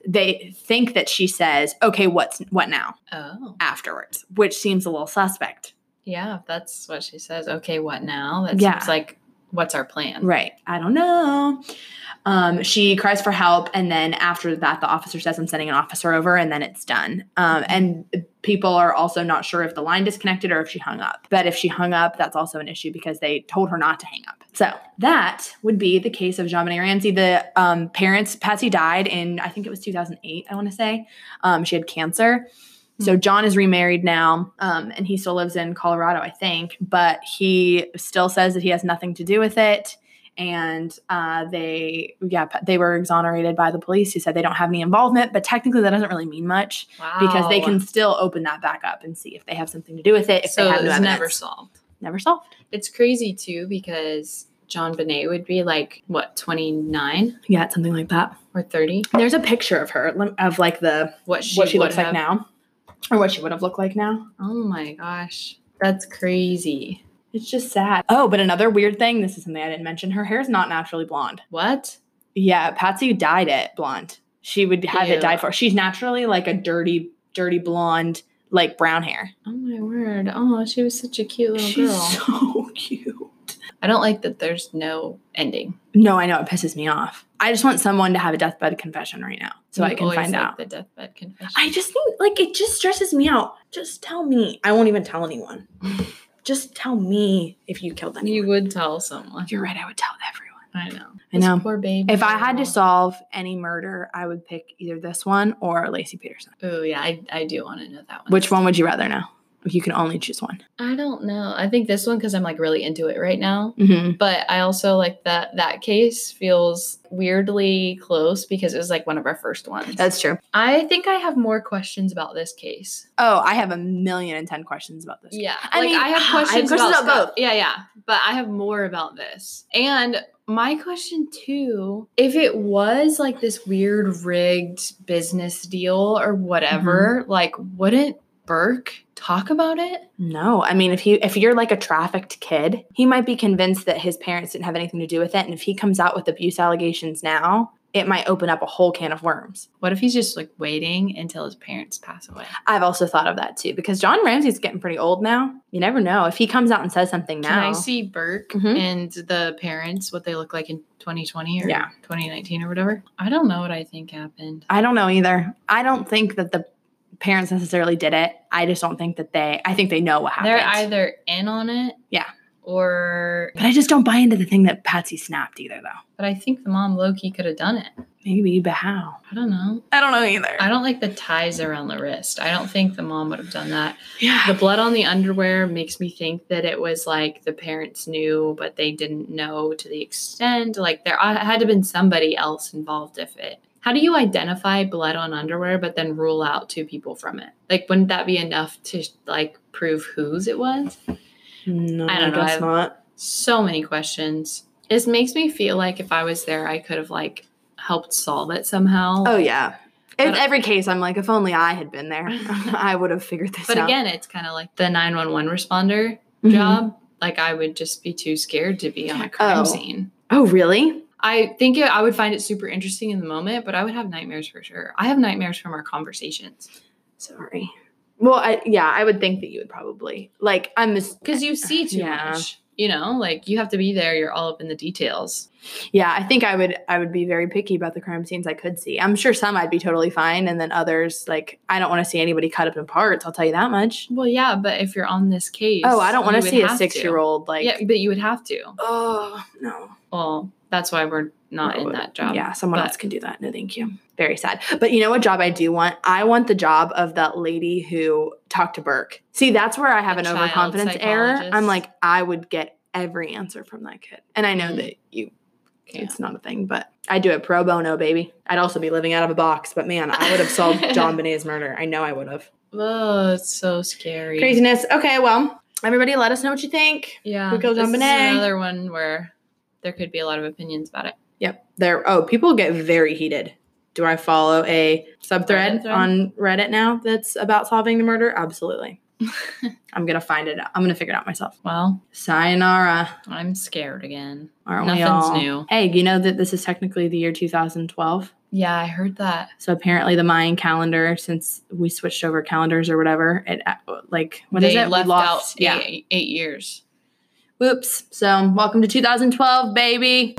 They think that she says, "Okay, what's what now?"
Oh,
afterwards, which seems a little suspect.
yeah. That's what she says. Okay, what now? That
Yeah.
seems like what's our plan?
Right. I don't know. Um, she cries for help, and then after that, the officer says, "I'm sending an officer over," and then it's done. Um, and people are also not sure if the line disconnected or if she hung up. But if she hung up, that's also an issue because they told her not to hang up. So that would be the case of JonBenét Ramsey. The um, parents, Patsy died in I think it was 2008. I want to say um, she had cancer. So John is remarried now, um, and he still lives in Colorado, I think. But he still says that he has nothing to do with it and uh, they yeah they were exonerated by the police who said they don't have any involvement but technically that doesn't really mean much
Wow.
because they can still open that back up and see if they have something to do with it if
so
they have no evidence.
never solved.
never solved
It's crazy too because JonBenét would be like what 29
yeah something like that
or 30.
there's a picture of her of like the
What she,
what she looks like now or what she would have looked like now
Oh my gosh, that's crazy.
it's just sad oh but another weird thing this is something i didn't mention her hair is not naturally blonde
What?
yeah patsy dyed it blonde she would have it
Ew.
dyed for she's naturally like a dirty dirty blonde like brown hair
Oh my word! Oh, she was such a cute little
She's
girl.
so cute.
I don't like that. There's no ending.
No, I know it pisses me off. I just want someone to have a deathbed confession right now so I can find out.
the deathbed confession.
I just think like it just stresses me out. Just tell me. I won't even tell anyone. just tell me if you killed anyone.
you would tell someone.
You're right. I would tell everyone.
I know.
I
This
know.
Poor baby.
If I had to solve any murder, I would pick either this one or Laci Peterson.
Oh yeah, I, I do want to know that one.
Which one would you rather know? You can only choose one.
I don't know. I think this one because I'm like really into it right now.
Mm-hmm.
But I also like that that case feels weirdly close because it was like one of our first ones.
That's true.
I think I have more questions about this case.
Oh, I have a million and ten questions about this.
Yeah,
I
like
mean,
I have
I have
questions,
questions
about,
about both.
Yeah, yeah, but I have more about this. And my question too, if it was like this weird rigged business deal or whatever,
Mm-hmm.
like wouldn't Burke talk about it?
No, I mean if he if you're like a trafficked kid, he might be convinced that his parents didn't have anything to do with it and if he comes out with abuse allegations now, it might open up a whole can of worms.
What if he's just like waiting until his parents pass away?
I've also thought of that too because John Ramsey's getting pretty old now. You never know if he comes out and says something now.
Can I see Burke
Mhm.
and the parents what they look like in 2020 or
Yeah.
2019 or whatever? I don't know what I think happened.
I don't know either. I don't think that the parents necessarily did it. I just don't think that they I think they know what happened.
They're either in on it,
Yeah.
or
but I just don't buy into the thing that Patsy snapped either though.
but I think the mom Loki could have done it.
Maybe, but how?
I don't know.
I don't know either.
I don't like the ties around the wrist. I don't think the mom would have done that.
yeah.
The blood on the underwear makes me think that it was like the parents knew, but they didn't know to the extent. Like there had to have been somebody else involved if it. How do you identify blood on underwear, but then rule out two people from it? Like, wouldn't that be enough to like prove whose it was?
No,
I don't know,
guess
I've-
not.
So many questions. This makes me feel like if I was there, I could have like helped solve it somehow.
Oh yeah. In every case, I'm like, if only I had been there, I would have figured this
But
out.
again, it's kind of like the 911 responder
Mhm.
job. Like I would just be too scared to be on a crime
Oh.
scene.
Oh, really?
I think it, I would find it super interesting in the moment, but I would have nightmares for sure. I have nightmares from our conversations
Sorry. Well, I yeah, I would think that you would probably like. I'm
because you see too
Yeah.
much. You know, like you have to be there. You're all up in the details.
yeah. I think I would. I would be very picky about the crime scenes I could see. I'm sure some I'd be totally fine, and then others like I don't want to see anybody cut up in parts. I'll tell you that much.
Well, yeah, but if you're on this case,
Oh, I don't want to see a six year old like.
yeah, but you would have to.
Oh no.
Well, that's why we're not in that job.
Yeah, someone
But-
else can do that. No, thank you. Very sad. But you know what job I do want? I want the job of that lady who talked to Burke. See, that's where I have
The
an overconfidence error. I'm like, I would get every answer from that kid. And I know
Mm.
that you
Can't.
it's not a thing, but I do it pro bono, baby. I'd also be living out of a box, but man, I would have solved JonBenét's murder. I know I would have.
Oh, it's so scary.
Craziness. Okay, well, everybody let us know what you think.
Yeah.
Who killed JonBenét?
another one where there could be a lot of opinions about it.
Yep. There oh, people get very heated. Do I follow a subthread
Reddit thread?
on Reddit now that's about solving the murder? Absolutely. I'm gonna find it out. I'm gonna figure it out myself.
Well,
Sayonara.
I'm scared again.
Aren't we
Nothing's
all?
new.
Hey, you know that this is technically the year 2012.
Yeah, I heard that.
So apparently the Mayan calendar, since we switched over calendars or whatever, it uh, like what is
they
it? We
left
lost-
out
yeah.
eight, eight years.
Whoops. So welcome to 2012, baby.